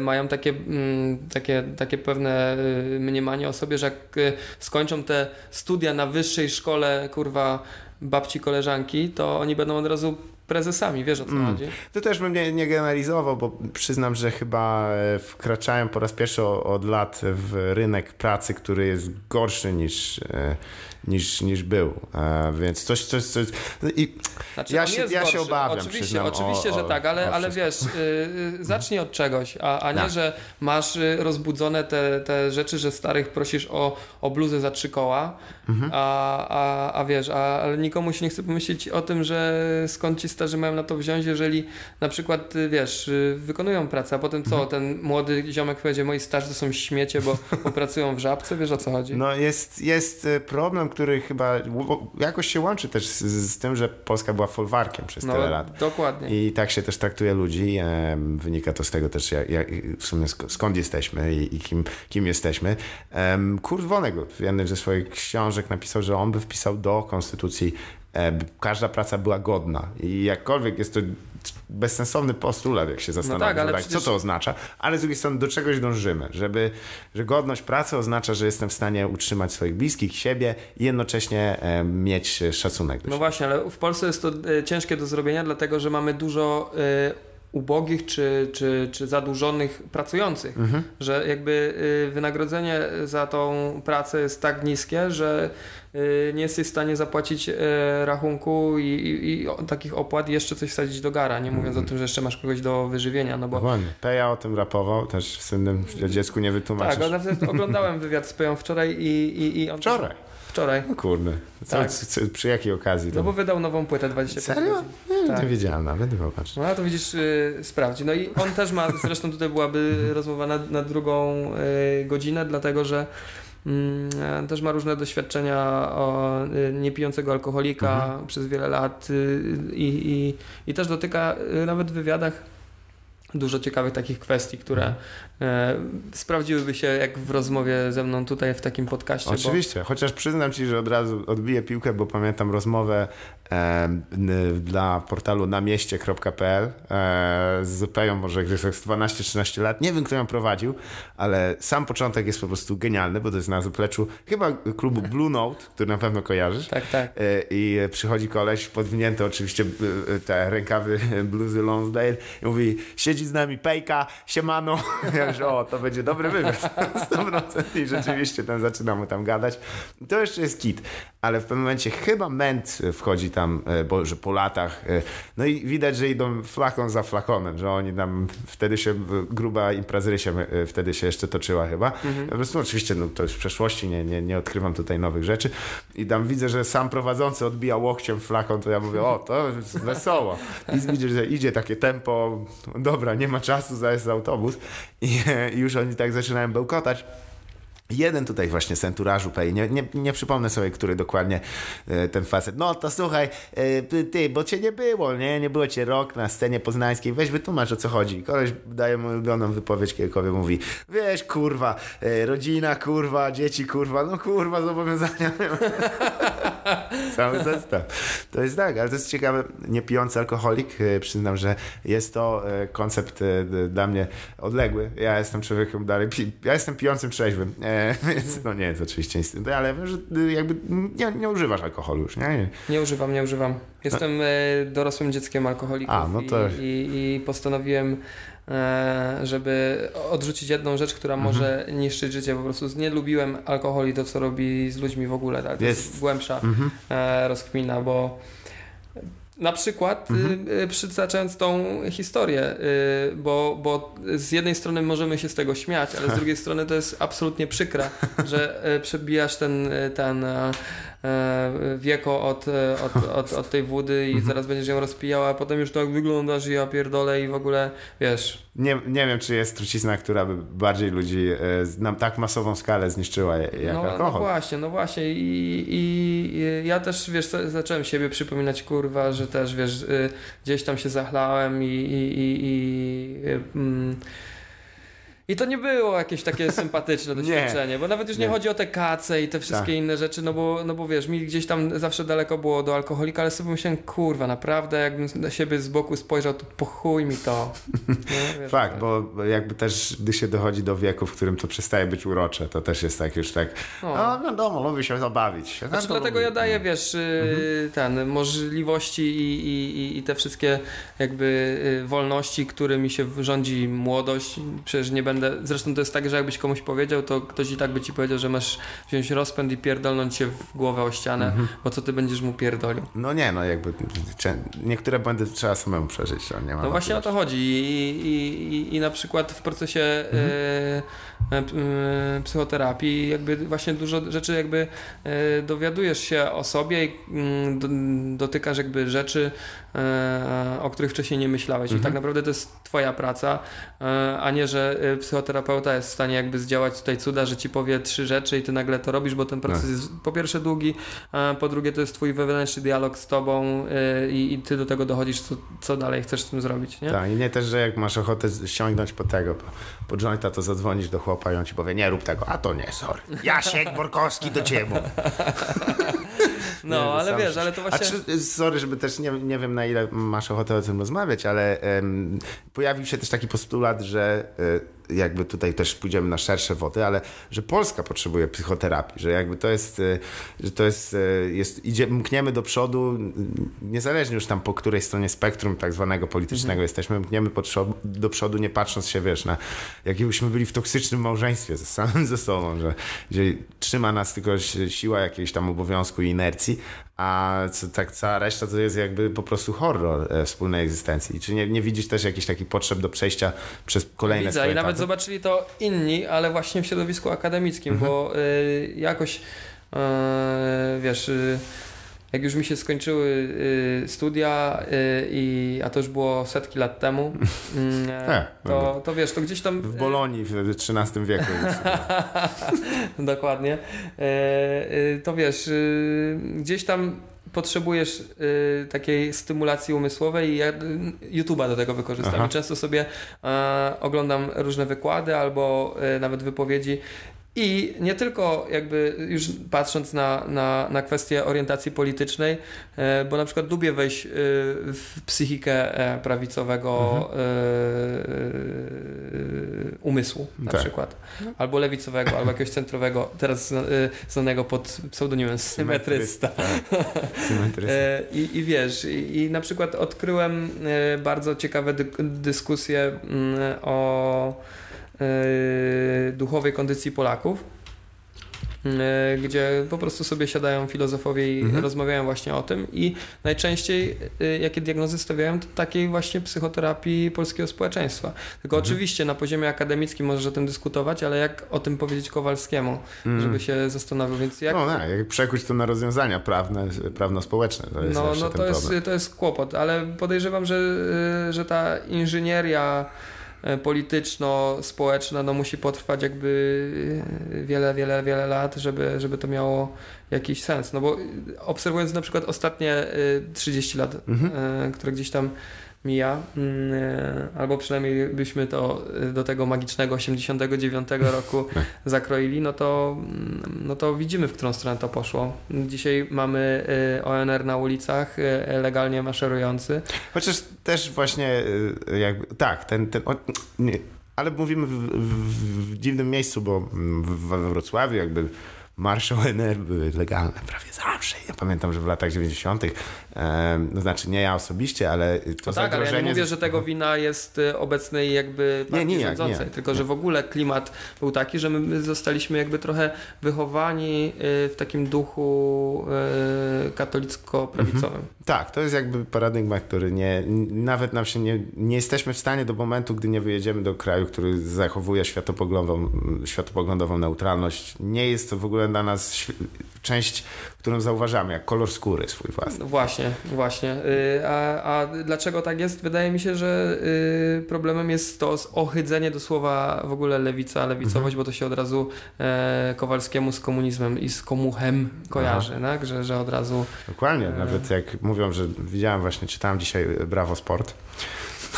mają takie, mm, takie, takie pewne y, mniemanie o sobie, że jak y, skończą te studia na wyższej szkole, kurwa, babci koleżanki, to oni będą od razu prezesami, wiesz o co Mm. chodzi? To też bym nie, nie generalizował, bo przyznam, że chyba e, wkraczałem po raz pierwszy od lat w rynek pracy, który jest gorszy niż, e, niż, niż był. E, Więc coś, coś, coś. I Znaczy, Ja się- ja się obawiam, Oczywiście, przyznam, oczywiście o- że o- tak, ale, ale wiesz, y, y, zacznij od czegoś, a, a nie, Tak. że masz y, rozbudzone te, te rzeczy, że starych prosisz o, o bluzę za trzy koła, Mhm. a, a, a wiesz, a, ale nikomu się nie chce pomyśleć o tym, że skąd ci starzy mają na to wziąć, jeżeli na przykład, y, wiesz, y, wykonują pracę, a potem co, Mhm. ten młody ziomek powiedzie, moi starzy to są śmiecie, bo, bo pracują w żabce, wiesz o co chodzi? No jest, jest e, problem, który chyba jakoś się łączy też z, z tym, że Polska była folwarkiem przez no tyle lat. dokładnie. I tak się też traktuje ludzi. Wynika to z tego też, jak, jak, w sumie sk- skąd jesteśmy i, i kim, kim jesteśmy. Kurt Vonnegut w jednym ze swoich książek napisał, że on by wpisał do konstytucji, e, by każda praca była godna. I jakkolwiek jest to bezsensowny postulat, jak się zastanowić, tak, ale tak, przecież- co to oznacza, ale z drugiej strony do czegoś dążymy, żeby, że godność pracy oznacza, że jestem w stanie utrzymać swoich bliskich, siebie i jednocześnie e, mieć szacunek No siebie. właśnie, ale w Polsce jest to e, ciężkie do zrobienia, dlatego że mamy dużo ubogich czy, czy, czy zadłużonych pracujących, Mhm. że jakby e, wynagrodzenie za tą pracę jest tak niskie, że e, nie jesteś w stanie zapłacić e, rachunku i, i, i takich opłat i jeszcze coś wsadzić do gara, nie mówiąc Mhm. o tym, że jeszcze masz kogoś do wyżywienia, no bo Dokładnie. Peja o tym rapował, też w słynnym dziecku nie wytłumaczysz. tak, oglądałem wywiad z Peją wczoraj i, i, i on Wczoraj. Wczoraj. No kurde. Co, Tak. co, przy jakiej okazji? No bo wydał nową płytę 25 Serio? godzin. Nie, tak. nie wiedziałem nawet, popatrz. No a to widzisz, yy, sprawdzi. No i on też ma, zresztą tutaj byłaby rozmowa na, na drugą yy, godzinę, dlatego że mm, też ma różne doświadczenia o y, niepijącego alkoholika przez wiele lat y, i, i, i też dotyka y, nawet w wywiadach dużo ciekawych takich kwestii, które e, sprawdziłyby się jak w rozmowie ze mną tutaj w takim podcaście. Oczywiście, chociaż przyznam ci, że od razu odbiję piłkę, bo pamiętam rozmowę e, dla portalu namieście.pl e, z Peją, może gdzieś tak z 12-13 lat. Nie wiem, kto ją prowadził, ale sam początek jest po prostu genialny, bo to jest na zapleczu chyba klubu Blue Note, który na pewno kojarzysz. Bo, tak, tak. E, I przychodzi koleś, podwinięte oczywiście e, te rękawy bluzy Lonsdale i mówi, siedzi z nami Pejka, siemano. Ja już, o, to będzie dobry wywiad. 100% i rzeczywiście ten zaczyna mu tam gadać. To jeszcze jest kit, ale w pewnym momencie chyba Ment wchodzi tam, e, bo że po latach, e, no i widać, że idą flakon za flakonem, że oni tam, wtedy się, gruba imprezy się e, wtedy się jeszcze toczyła chyba. Po prostu oczywiście, no to jest w przeszłości, nie, nie, nie odkrywam tutaj nowych rzeczy i tam widzę, że sam prowadzący odbija łokciem flakon, to ja mówię, o, to jest wesoło. I widzisz, że idzie takie tempo, dobra nie ma czasu, zaraz autobus i już oni tak zaczynają bełkotać. Jeden tutaj właśnie z enturażu nie, nie, nie przypomnę sobie, który dokładnie e, ten facet. No to słuchaj, e, ty, bo cię nie było, nie? Nie było cię rok na scenie poznańskiej, weź wytłumacz o co chodzi. Koleś daje mu ulubioną wypowiedź Kierkowie, mówi, wiesz kurwa, e, rodzina kurwa, dzieci kurwa, no kurwa, zobowiązania. Cały zestaw. To jest tak, ale to jest ciekawe, nie pijący alkoholik, przyznam, że jest to koncept dla mnie odległy. Ja jestem człowiekiem dalej, ja jestem pijącym trzeźwym więc no nie jest oczywiście instynkt, ale wiem, że jakby nie, nie używasz alkoholu już, nie? nie? Nie używam, nie używam. Jestem e, dorosłym dzieckiem alkoholików A, no to... i, i, i postanowiłem e, żeby odrzucić jedną rzecz, która mhm. może niszczyć życie. Po prostu nie lubiłem alkoholi, to co robi z ludźmi w ogóle. Tak? To jest, jest głębsza mhm. E, rozkmina, bo na przykład, mhm. Y, y, przytaczając tą historię, y, bo, bo z jednej strony możemy się z tego śmiać, ale z drugiej strony to jest absolutnie przykre, że przebijasz ten, ten E, wieko od, e, od, od, od tej wody i mhm. zaraz będziesz ją rozpijała, a potem już tak wyglądasz i ja pierdolę i w ogóle, wiesz. Nie, nie wiem, czy jest trucizna, która by bardziej ludzi e, na tak masową skalę zniszczyła jak no, alkohol. No właśnie, no właśnie i, i, ja też, wiesz, zacząłem siebie przypominać, kurwa, że też, wiesz, gdzieś tam się zachlałem i, i, i, i mm, i to nie było jakieś takie sympatyczne doświadczenie, bo nawet już nie, nie, chodzi o te kace i te wszystkie tak. inne rzeczy, no bo, no bo wiesz, mi gdzieś tam zawsze daleko było do alkoholika, ale sobie myślałem, kurwa, naprawdę, jakbym na siebie z boku spojrzał, to pochuj mi to. Fakt, tak. bo jakby też, gdy się dochodzi do wieku, w którym to przestaje być urocze, to też jest tak już tak, no, no wiadomo, lubi się zabawić. Znaczy, dlatego lubi. ja daję, wiesz, y, mhm. ten, możliwości i, i, i te wszystkie jakby y, wolności, którymi się rządzi młodość, przecież nie będę będę. Zresztą to jest tak, że jakbyś komuś powiedział, to ktoś i tak by ci powiedział, że masz wziąć rozpęd i pierdolnąć się w głowę o ścianę, mhm. bo co ty będziesz mu pierdolił. No nie, no jakby niektóre błędy trzeba samemu przeżyć. No, nie ma no właśnie o to chodzi I, i, i, i na przykład w procesie mhm. e, e, psychoterapii jakby właśnie dużo rzeczy jakby e, dowiadujesz się o sobie i mm, do, dotykasz jakby rzeczy, o których wcześniej nie myślałeś mhm. i tak naprawdę to jest twoja praca, e, a nie, że e, psychoterapeuta jest w stanie jakby zdziałać tutaj cuda, że ci powie trzy rzeczy i ty nagle to robisz, bo ten proces tak. jest po pierwsze długi, a po drugie to jest twój wewnętrzny dialog z tobą i, i ty do tego dochodzisz, co, co dalej chcesz z tym zrobić, nie? Tak, i nie też, że jak masz ochotę ściągnąć po tego, po, po jointa, to zadzwonisz do chłopa i on ci powie, nie rób tego, a to nie, sorry. Jasiek Borkowski do ciebie. No, nie, ale wiesz, ale to właśnie... A czy, sorry, żeby też, nie, nie wiem na ile masz ochotę o tym rozmawiać, ale um, pojawił się też taki postulat, że y, jakby tutaj też pójdziemy na szersze wody, ale że Polska potrzebuje psychoterapii, że jakby to jest, e, że to jest, e, jest idzie, mkniemy do przodu, niezależnie już tam po której stronie spektrum tak zwanego politycznego mhm. jesteśmy, mkniemy do przodu nie patrząc się, wiesz, na jakbyśmy byli w toksycznym małżeństwie ze samym ze sobą, że, że trzyma nas tylko siła jakiejś tam obowiązku i inercji, a co, tak cała reszta to jest jakby po prostu horror e, wspólnej egzystencji. Czy nie, nie widzisz też jakichś takich potrzeb do przejścia przez kolejne Widzę swoje i nawet zobaczyli to inni, ale właśnie w środowisku akademickim, mhm. bo y, jakoś y, wiesz... Y, jak już mi się skończyły y, studia, y, i, a to już było setki lat temu, y, e, to, to wiesz, to gdzieś tam... W Bolonii w XIII wieku. Dokładnie. E, to wiesz, gdzieś tam potrzebujesz y, takiej stymulacji umysłowej i ja YouTube'a do tego wykorzystam. Aha. I często sobie y, oglądam różne wykłady albo y, nawet wypowiedzi i nie tylko jakby już patrząc na, na, na kwestię orientacji politycznej, e, bo na przykład lubię wejść e, w psychikę e, prawicowego mhm. umysłu na tak. przykład. Albo lewicowego, albo jakiegoś centrowego, teraz znanego pod pseudonimem symetrysta. Symetrysta. I, I wiesz, i, i na przykład odkryłem bardzo ciekawe dy dyskusje mm, o duchowej kondycji Polaków. e, gdzie po prostu sobie siadają filozofowie i mhm. rozmawiają właśnie o tym i najczęściej e, jakie diagnozy stawiają, to takiej właśnie psychoterapii polskiego społeczeństwa. Tylko mhm. oczywiście na poziomie akademickim możesz o tym dyskutować, ale jak o tym powiedzieć Kowalskiemu, mhm. żeby się zastanowił, więc jak... No tak, jak przekuć to na rozwiązania prawne, prawno-społeczne, to jest No, no to jest, to jest kłopot, ale podejrzewam, że, e, że ta inżynieria E, polityczno-społeczna no, musi potrwać jakby e, wiele, wiele, wiele lat, żeby, żeby to miało jakiś sens. No bo obserwując na przykład ostatnie 30 e, lat, mhm. które gdzieś tam mija, mm, e, albo przynajmniej byśmy to e, do tego magicznego 89 roku zakroili, no to, mm, no to widzimy, w którą stronę to poszło. Dzisiaj mamy e, ONR na ulicach, legalnie maszerujący. Chociaż też właśnie jakby, tak, ten, ten o, ale mówimy w, w, w, dziwnym miejscu, bo we Wrocławiu jakby marsze ONR były legalne prawie zawsze. Ja pamiętam, że w latach 90. E, no znaczy nie ja osobiście, ale to no tak, ale ja nie mówię, że tego wina jest y, obecnej jakby nie, nijak, rządzącej, nie, tylko nie. że w ogóle klimat był taki, że my zostaliśmy jakby trochę wychowani y, w takim duchu y, katolicko-prawicowym. Mhm. Tak, to jest jakby paradygmat, który nie, nawet nam się nie, nie jesteśmy w stanie do momentu, gdy nie wyjedziemy do kraju, który zachowuje światopoglądową, światopoglądową neutralność. Nie jest to w ogóle dla nas część, którą zauważamy, jak kolor skóry swój własny. No właśnie, właśnie. Y, a, a dlaczego tak jest? Wydaje mi się, że y, problemem jest to ochydzenie do słowa w ogóle lewica, lewicowość, mhm. bo to się od razu e, Kowalskiemu z komunizmem i z komuchem kojarzy, tak? Że, że od razu... Dokładnie, nawet jak mówią, że widziałem właśnie, czytałem dzisiaj Brawo Sport,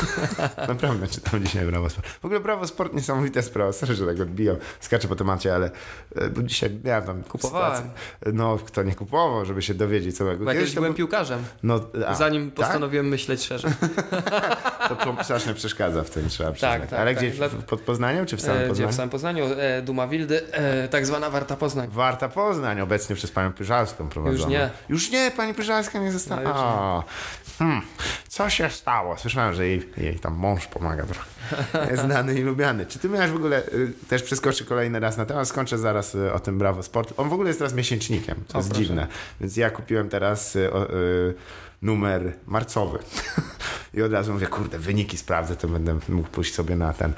Naprawdę czytam dzisiaj Brawo Sport. W ogóle Brawo Sport niesamowita sprawa. Sorry, że tak odbijam. Skaczę po temacie, ale no, dzisiaj miałem tam Kupowałem. Sytuację. No, kto nie kupował, żeby się dowiedzieć całego. Bo kiedyś byłem piłkarzem. No, a, Zanim tak? postanowiłem tak? myśleć szerzej. to strasznie przeszkadza w tym, trzeba przyznać. Tak, tak, ale tak. gdzieś Dla... pod Poznaniem, czy w samym Poznaniu? Gdzie w samym Poznaniu. E, Duma Wildy, e, tak zwana Warta Poznań. Warta Poznań, obecnie przez panią Pyżalską prowadzona. Już nie. Już nie, pani Pyżalska nie została. No, hmm. Co się stało? Słyszałem, że jej, jej tam mąż pomaga trochę. Znany i lubiany. Czy ty miałeś w ogóle, y, też przeskoczę kolejny raz na temat, skończę zaraz y, o tym Brawo Sport. On w ogóle jest teraz miesięcznikiem, co jest proszę. dziwne. Więc ja kupiłem teraz y, numer marcowy. I od razu mówię, kurde, wyniki sprawdzę, to będę mógł pójść sobie na ten,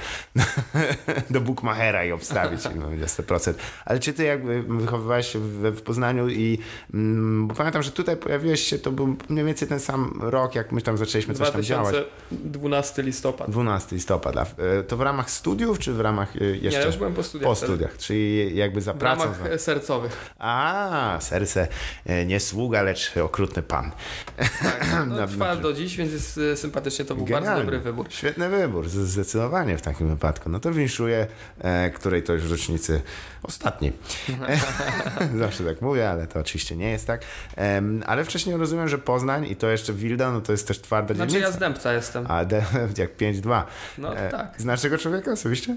do Bookmachera i obstawić no, 20%. Ale czy ty jakby wychowywałeś się w, w Poznaniu i, mm, bo pamiętam, że tutaj pojawiłeś się, to był mniej więcej ten sam rok, jak my tam zaczęliśmy coś tam działać. 12 listopad. 12 listopad. E, to w ramach studiów, czy w ramach e, jeszcze? Nie, już byłem po studiach. Po studiach, czyli jakby za pracą. W ramach sercowych. A, serce e, nie sługa, lecz okrutny pan. Tak, no, trwa do dziś, więc jest sympatycznie, to był Genialnie. bardzo dobry wybór. Świetny wybór, zdecydowanie w takim wypadku. No to winszuję, e, której to już rocznicy ostatniej. Zawsze tak mówię, ale to oczywiście nie jest tak. E, ale wcześniej rozumiem, że Poznań i to jeszcze Wilda, no to jest też twarda znaczy, dzielnica. Znaczy ja z Dębca jestem. A jak 5-2. No e, tak. Znasz tego człowieka osobiście?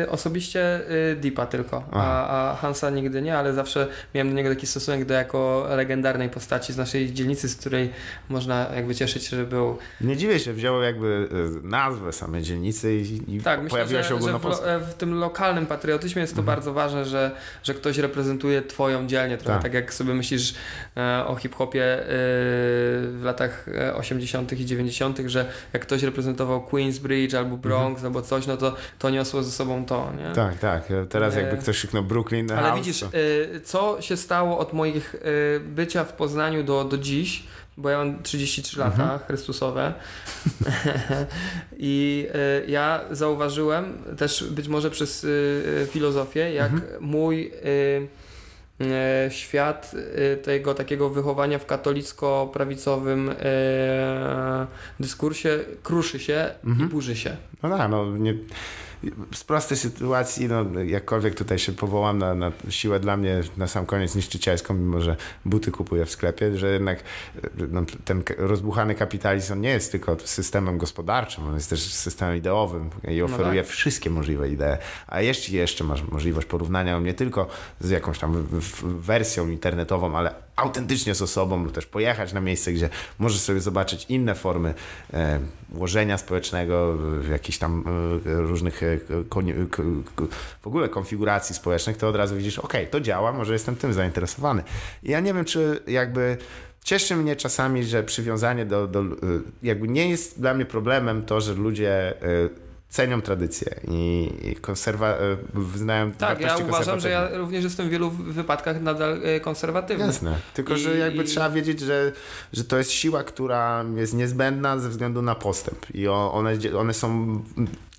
Yy, osobiście yy, Deepa tylko, a, a, Hansa nigdy nie, ale zawsze miałem do niego taki stosunek do jako legendarnej postaci z naszej dzielnicy, z której można jakby cieszyć się, że był... Nie dziwię się, wzięło jakby e, nazwę samej dzielnicy i, i tak, pojawiła myślę, się ogólnopolska. Że w, w, tym lokalnym patriotyzmie jest to mhm. bardzo ważne, że, że ktoś reprezentuje twoją dzielnię. Trochę tak, tak jak sobie myślisz e, o hip-hopie e, w latach 80. i 90., że jak ktoś reprezentował Queensbridge albo Bronx mhm. albo coś, no to to niosło ze sobą to. Nie? Tak, tak. Teraz jakby ktoś krzyknął Brooklyn Ale house, widzisz, to... co się stało od moich bycia w Poznaniu do, do dziś, bo ja mam 33 lata mhm. chrystusowe i y, ja zauważyłem też być może przez y, filozofię, jak mhm. mój y, świat tego takiego wychowania w katolicko-prawicowym dyskursie kruszy się mhm. i burzy się. No tak, no nie z prostej sytuacji, no, jakkolwiek tutaj się powołam na, na siłę dla mnie na sam koniec niszczycielską, mimo że buty kupuję w sklepie, że jednak no, ten rozbuchany kapitalizm nie jest tylko systemem gospodarczym, on jest też systemem ideowym i no oferuje no tak. wszystkie możliwe idee. A jeszcze, jeszcze masz możliwość porównania nie tylko z jakąś tam wersją internetową, ale autentycznie z osobą, lub też pojechać na miejsce, gdzie możesz sobie zobaczyć inne formy e, ułożenia społecznego, jakichś tam e, różnych e, w ogóle konfiguracji społecznych, to od razu widzisz, ok, to działa, może jestem tym zainteresowany. I ja nie wiem, czy jakby cieszy mnie czasami, że przywiązanie do, do jakby nie jest dla mnie problemem to, że ludzie cenią tradycję i, konserwa, e, wyznają Tak, ja uważam, że ja również jestem w wielu wypadkach nadal e, konserwatywny. Jasne, tylko I, że jakby i... trzeba wiedzieć, że, że to jest siła, która jest niezbędna ze względu na postęp. I one, one są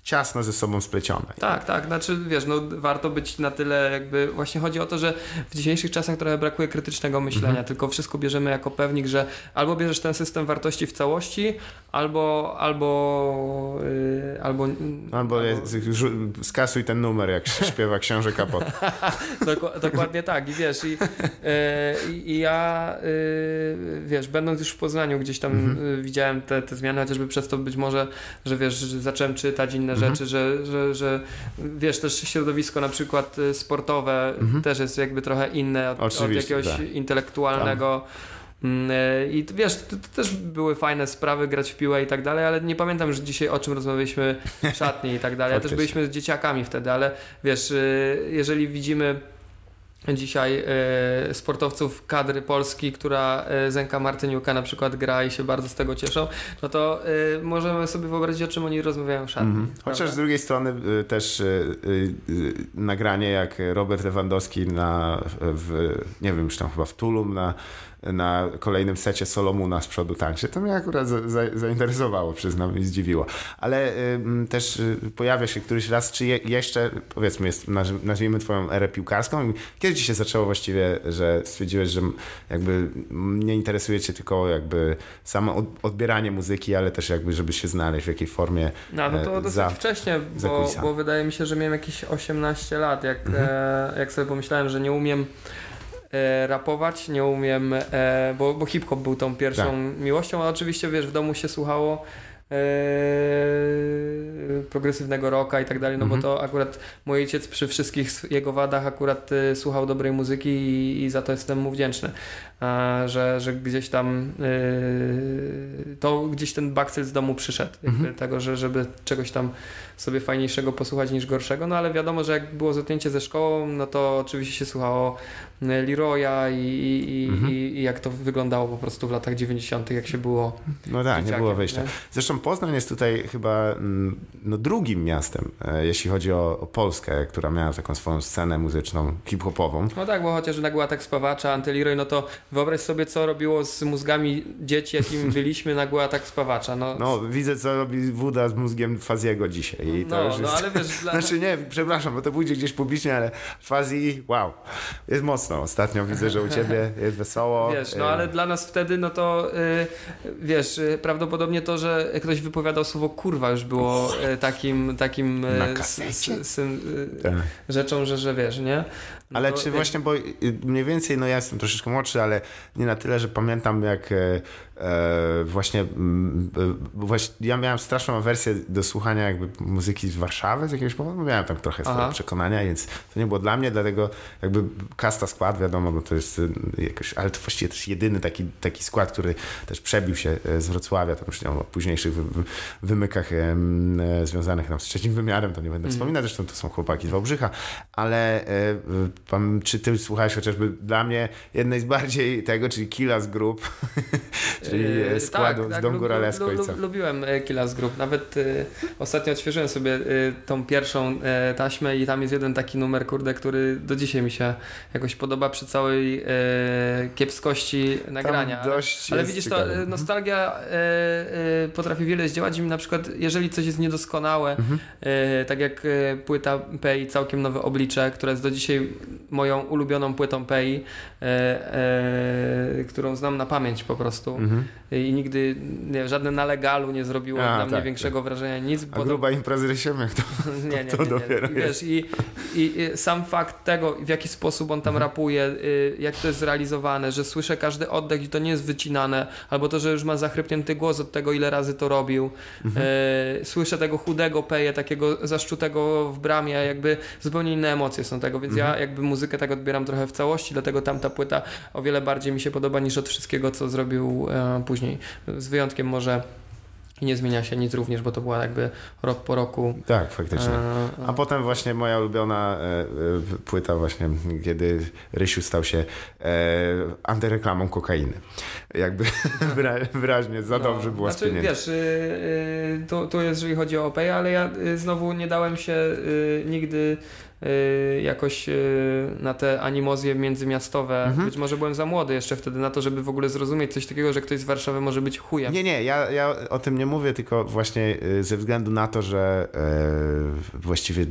ciasno ze sobą splecione. Tak, tak, znaczy wiesz, no warto być na tyle jakby, właśnie chodzi o to, że w dzisiejszych czasach trochę brakuje krytycznego myślenia, mhm. tylko wszystko bierzemy jako pewnik, że albo bierzesz ten system wartości w całości, albo albo yy, albo, albo, albo skasuj ten numer, jak śpiewa książę Kapot. Dokładnie tak i wiesz, i, yy, i ja yy, wiesz, będąc już w Poznaniu gdzieś tam mhm. widziałem te, te zmiany, chociażby przez to być może, że wiesz, zacząłem czytać inne mhm. rzeczy, że, że, że wiesz, też środowisko na przykład y, sportowe mhm. też jest jakby trochę inne od, od jakiegoś tak. intelektualnego. Mm, y, I wiesz, to, to, też były fajne sprawy, grać w piłę i tak dalej, ale nie pamiętam już dzisiaj o czym rozmawialiśmy w szatni i tak dalej. Ja też byliśmy z dzieciakami wtedy, ale wiesz, y, jeżeli widzimy dzisiaj e, sportowców kadry Polski, która e, Zenka Martyniuka na przykład gra i się bardzo z tego cieszą, no to e, możemy sobie wyobrazić, o czym oni rozmawiają w szatni. Mm -hmm. Chociaż z drugiej strony też nagranie jak Robert Lewandowski na, w, nie wiem, już tam chyba w Tulum na na kolejnym secie Solomuna z przodu tańczy. To mnie akurat za, za, zainteresowało, przyznam, i zdziwiło. Ale y, też y, pojawia się któryś raz, czy je, jeszcze, powiedzmy, jest, nazwijmy twoją erę piłkarską. Kiedy ci się zaczęło właściwie, że stwierdziłeś, że jakby nie interesuje cię tylko jakby samo odbieranie muzyki, ale też jakby, żeby się znaleźć w jakiej formie No, no to e, dosyć za, wcześnie, bo, bo, wydaje mi się, że miałem jakieś 18 lat, jak, mhm. e, jak sobie pomyślałem, że nie umiem e, rapować, nie umiem, e, bo, bo hip-hop był tą pierwszą tak. miłością, a oczywiście wiesz, w domu się słuchało e, progresywnego rocka i tak dalej, no bo mhm. to akurat mój ojciec przy wszystkich jego wadach akurat e, słuchał dobrej muzyki i, i, za to jestem mu wdzięczny że, że gdzieś tam yy, to gdzieś ten bakcyl z domu przyszedł, mhm. tego, że żeby czegoś tam sobie fajniejszego posłuchać niż gorszego, no ale wiadomo, że jak było zetknięcie ze szkołą, no to oczywiście się słuchało Leroya i, i, mhm. i, i jak to wyglądało po prostu w latach 90., jak się było. No tak, nie było wyjścia. Nie? Zresztą Poznań jest tutaj chyba mm, no, drugim miastem, e, jeśli chodzi o, o Polskę, która miała taką swoją scenę muzyczną, hip-hopową. No tak, bo chociaż była tak spawacza, Antyleroy, no to Wyobraź sobie, co robiło z mózgami dzieci, jakimi byliśmy na tak spawacza. No, no widzę, co robi Wuda z mózgiem Faziego dzisiaj. I to no, już no, jest... ale wiesz... Dla... Znaczy nie, przepraszam, bo to pójdzie gdzieś publicznie, ale Fazi, wow, jest mocno. Ostatnio widzę, że u ciebie jest wesoło. Wiesz, no ale dla nas wtedy, no to yy, wiesz, y, prawdopodobnie to, że ktoś wypowiadał słowo kurwa już było takim, takim yy, tak. rzeczą, że, że wiesz, nie? No ale to, czy właśnie, bo mniej więcej, no ja jestem troszeczkę młodszy, ale nie na tyle, że pamiętam jak e, E, właśnie, mm, właśnie ja miałem straszną wersję do słuchania jakby muzyki z Warszawy z jakiegoś powodu, miałem tam trochę swoje przekonania, więc to nie było dla mnie, dlatego jakby Kasta skład, wiadomo, bo to jest y, jakoś, ale to właściwie też jedyny taki, taki skład, który też przebił się e, z Wrocławia, tam już nie o późniejszych wy, wymykach e, związanych tam z trzecim wymiarem, to nie będę mm. wspominać, zresztą to są chłopaki z Wałbrzycha, ale czy ty słuchałeś chociażby dla mnie jednej z bardziej tego, czyli Killas Group, czyli e, składu tak, z Dom Góralesco lu, lu, Lubiłem e, Killas Group. Nawet y, ostatnio odświeżyłem sobie y, tą pierwszą y, taśmę i tam jest jeden taki numer, kurde, który do dzisiaj mi się jakoś podoba przy całej kiepskości nagrania. ale, ale widzisz, to mhm. nostalgia potrafi wiele zdziałać i na przykład, jeżeli coś jest niedoskonałe, mhm. tak jak płyta PEI Całkiem Nowe Oblicze, która jest do dzisiaj moją ulubioną płytą PEI, którą znam na pamięć po prostu. Mhm i nigdy nie, żadne na legalu nie zrobiło A, tak, mnie większego tak. wrażenia, nic. A gruba to... impreza to, nie, nie, to, to nie, dopiero I, wiesz, i, i, i, sam fakt tego, w jaki sposób on tam mhm. rapuje, y, jak to jest zrealizowane, że słyszę każdy oddech i to nie jest wycinane, albo to, że już ma zachrypnięty głos od tego, ile razy to robił. Mhm. Y, słyszę tego chudego peje, takiego zaszczutego w bramie, jakby zupełnie inne emocje są tego, więc ja jakby muzykę tak odbieram trochę w całości, dlatego tamta płyta o wiele bardziej mi się podoba niż od wszystkiego, co zrobił e, później. Z wyjątkiem może i nie zmienia się nic również, bo to była jakby rok po roku. Tak, faktycznie. E, A potem właśnie moja ulubiona e, e, płyta właśnie, kiedy Rysiu stał się antyreklamą kokainy. Jakby wyraźnie za no, dobrze było znaczy, wiesz, to, to jest, jeżeli chodzi o OPE, ale ja znowu nie dałem się nigdy Y, jakoś y, na te animozje międzymiastowe. Mhm. Być może byłem za młody jeszcze wtedy na to, żeby w ogóle zrozumieć coś takiego, że ktoś z Warszawy może być chujem. Nie, nie, ja, ja o tym nie mówię, tylko właśnie y, ze względu na to, że właściwie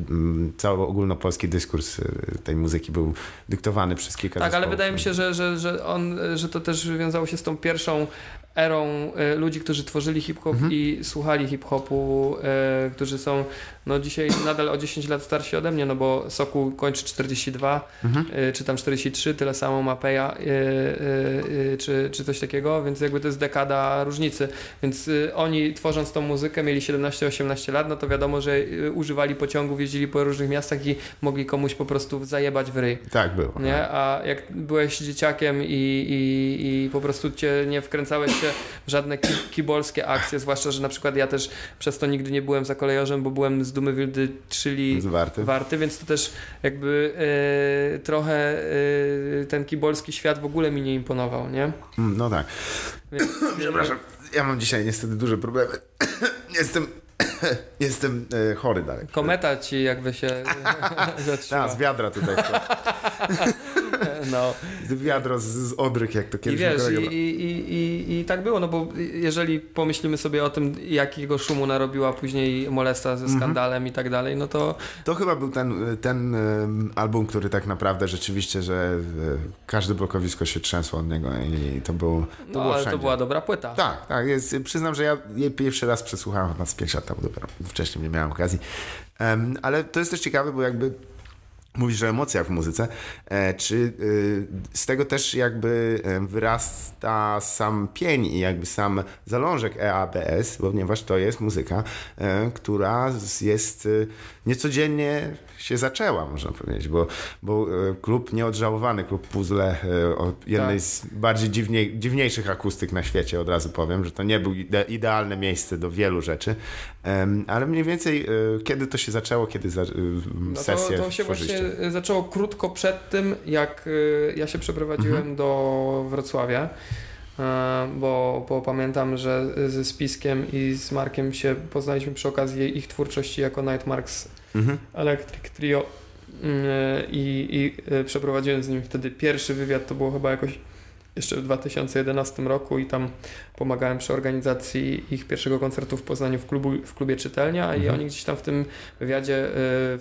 cały ogólnopolski dyskurs tej muzyki był dyktowany przez kilka Tak, zespołów. ale wydaje mi się, że, że, że, on, że to też wiązało się z tą pierwszą erą ludzi, którzy tworzyli hip-hop mhm. i słuchali hip-hopu, którzy są no dzisiaj nadal o 10 lat starsi ode mnie, no bo Soku kończy 42, mhm. Y, czy tam 43, tyle samo ma Peja, czy, czy coś takiego, więc jakby to jest dekada różnicy. Więc oni tworząc tą muzykę mieli 17-18 lat, no to wiadomo, że używali pociągów, jeździli po różnych miastach i mogli komuś po prostu zajebać w ryj. Tak było. Nie? Tak. A jak byłeś dzieciakiem i, i, i po prostu cię nie wkręcałeś się w żadne kibolskie akcje, zwłaszcza, że na przykład ja też przez to nigdy nie byłem za kolejorzem, bo byłem z dumy wildy, czyli warty. warty, więc to też jakby e, trochę e, ten kibolski świat w ogóle mi nie imponował, nie? Mm, no tak. Więc, Przepraszam, ja mam dzisiaj niestety duże problemy. Jestem Jestem e, chory dalej. Kometa ci jakby się zatrzymała. z wiadra tutaj. no. Wiadro z, z odryk, jak to kiedyś I wiesz, i, i, i, i, tak było, no bo jeżeli pomyślimy sobie o tym, jakiego szumu narobiła później Molesta ze mhm. skandalem mm -hmm. i tak dalej, no to... To chyba był ten, ten album, który tak naprawdę rzeczywiście, że e, każde blokowisko się trzęsło od niego i to był to No było ale wszędzie. to była dobra płyta. Tak, tak. Jest, przyznam, że ja jej pierwszy raz przesłuchałem chyba z 5 lat temu dopiero. Wcześniej nie miałem okazji. Um, ale to jest też ciekawe, bo jakby Mówisz o emocjach w muzyce. E, czy y, z tego też jakby e, wyrasta sam pień i jakby sam zalążek EABS, ponieważ to jest muzyka, e, która jest niecodziennie się zaczęła, można powiedzieć, bo, bo klub nieodżałowany, klub Puzzle, jednej tak. z bardziej dziwniej, dziwniejszych akustyk na świecie, od razu powiem, że to nie był ide, idealne miejsce do wielu rzeczy, ale mniej więcej kiedy to się zaczęło, kiedy za, no sesję to, to się właśnie zaczęło krótko przed tym, jak ja się przeprowadziłem mhm. do Wrocławia. E, bo, bo, pamiętam, że ze Spiskiem i z Markiem się poznaliśmy przy okazji ich twórczości jako Nightmarks mhm. Electric Trio mm, i, i y, przeprowadziłem z nim wtedy pierwszy wywiad, to było chyba jakoś jeszcze w 2011 roku i tam pomagałem przy organizacji ich pierwszego koncertu w Poznaniu w, klubu, w klubie Czytelnia mhm. i oni gdzieś tam w tym wywiadzie...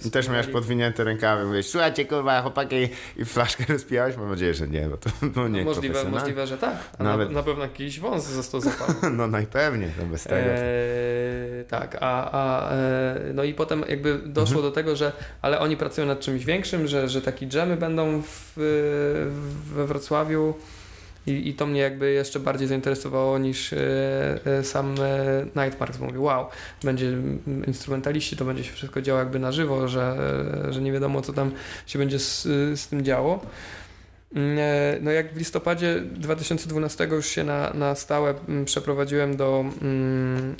Yy, Też miałeś podwinięte rękawy, mówisz, słuchajcie kurwa chłopaki i flaszkę rozpijałeś? Mam nadzieję, że nie, bo to no, nie no, możliwe, możliwe, że tak. Nawet... na, na, pewno jakiś wąs został zapalony. no najpewniej, no bez tego. Eee, tak, a, a e, no i potem jakby doszło mhm. do tego, że ale oni pracują nad czymś większym, że, że takie dżemy będą w, we Wrocławiu i, I to mnie jakby jeszcze bardziej zainteresowało niż e, e, sam e, Nightmarks. Mówię, wow, będzie instrumentaliści, to będzie się wszystko działo jakby na żywo, że, że nie wiadomo co tam się będzie z, z tym działo. Mm, no jak w listopadzie 2012 już się na, na stałe mm, przeprowadziłem do mm,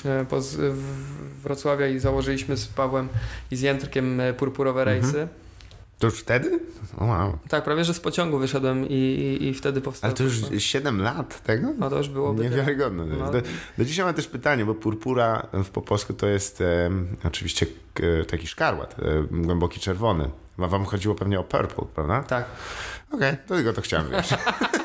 Wrocławia i założyliśmy z Pawłem i z Jędrkiem Purpurowe mhm. Rejsy. Mhm. To już wtedy? wow. Tak, prawie że z pociągu wyszedłem i, i, i wtedy powstał. Ale to już 7 lat tego? No to już było Niewiarygodne. No. Do, do dzisiaj mam też pytanie, bo purpura w popolsku to jest e, oczywiście taki szkarłat, e, głęboki czerwony. Wam chodziło pewnie o purple, prawda? Tak. Okej, okay, to tylko to chciałem wiedzieć.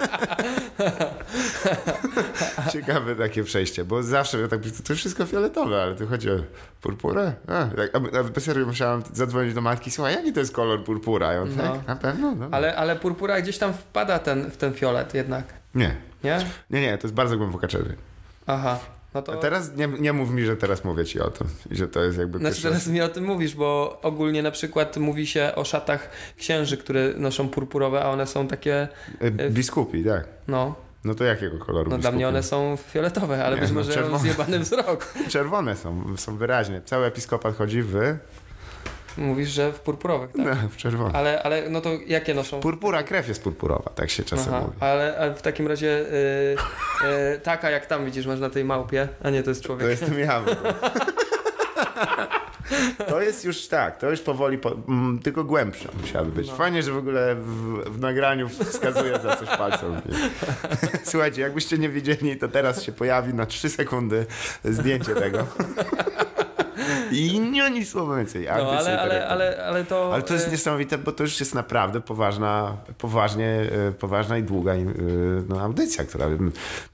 Ciekawe takie przejście, bo zawsze tak, to wszystko fioletowe, ale tu chodzi o purpurę? A, tak, a serio musiałem zadzwonić do matki, słuchaj, jaki to jest kolor purpura? I on no. tak, na pewno? No. Ale, ale purpura gdzieś tam wpada ten, w ten fiolet jednak. Nie. Nie? Nie, nie, to jest bardzo głęboka czerwień. Aha. No to... A teraz nie, nie mów mi, że teraz mówię ci o tym i że to jest jakby Znaczy teraz mi o tym mówisz, bo ogólnie na przykład mówi się o szatach księży, które noszą purpurowe, a one są takie, E, Biskupi, tak. no, No to jakiego koloru no dla biskupi? mnie one są fioletowe, ale Nie, być no, może mam czerwone. zjebany wzrok. Czerwone są, są wyraźnie. Cały episkopat chodzi w, Mówisz, że w purpurowych, tak? no, w czerwone. Ale, ale no to jakie noszą? Purpura, krew jest purpurowa, tak się czasem Aha, mówi. ale, ale w takim razie y, y, taka jak tam widzisz, masz na tej małpie, a nie to jest człowiek. To jestem ja. To jest już tak, to już powoli, po, mm, tylko głębsza musiałaby być. No. Fajnie, że w ogóle w, w nagraniu wskazuje za coś palcem. Słuchajcie, jakbyście nie wiedzieli, to teraz się pojawi na 3 sekundy zdjęcie tego. I nie ani słowa więcej. No, ale, ale, ale, ale to... Ale to jest y, niesamowite, bo to już jest naprawdę poważna, poważnie, e, poważna i długa e, no, audycja, która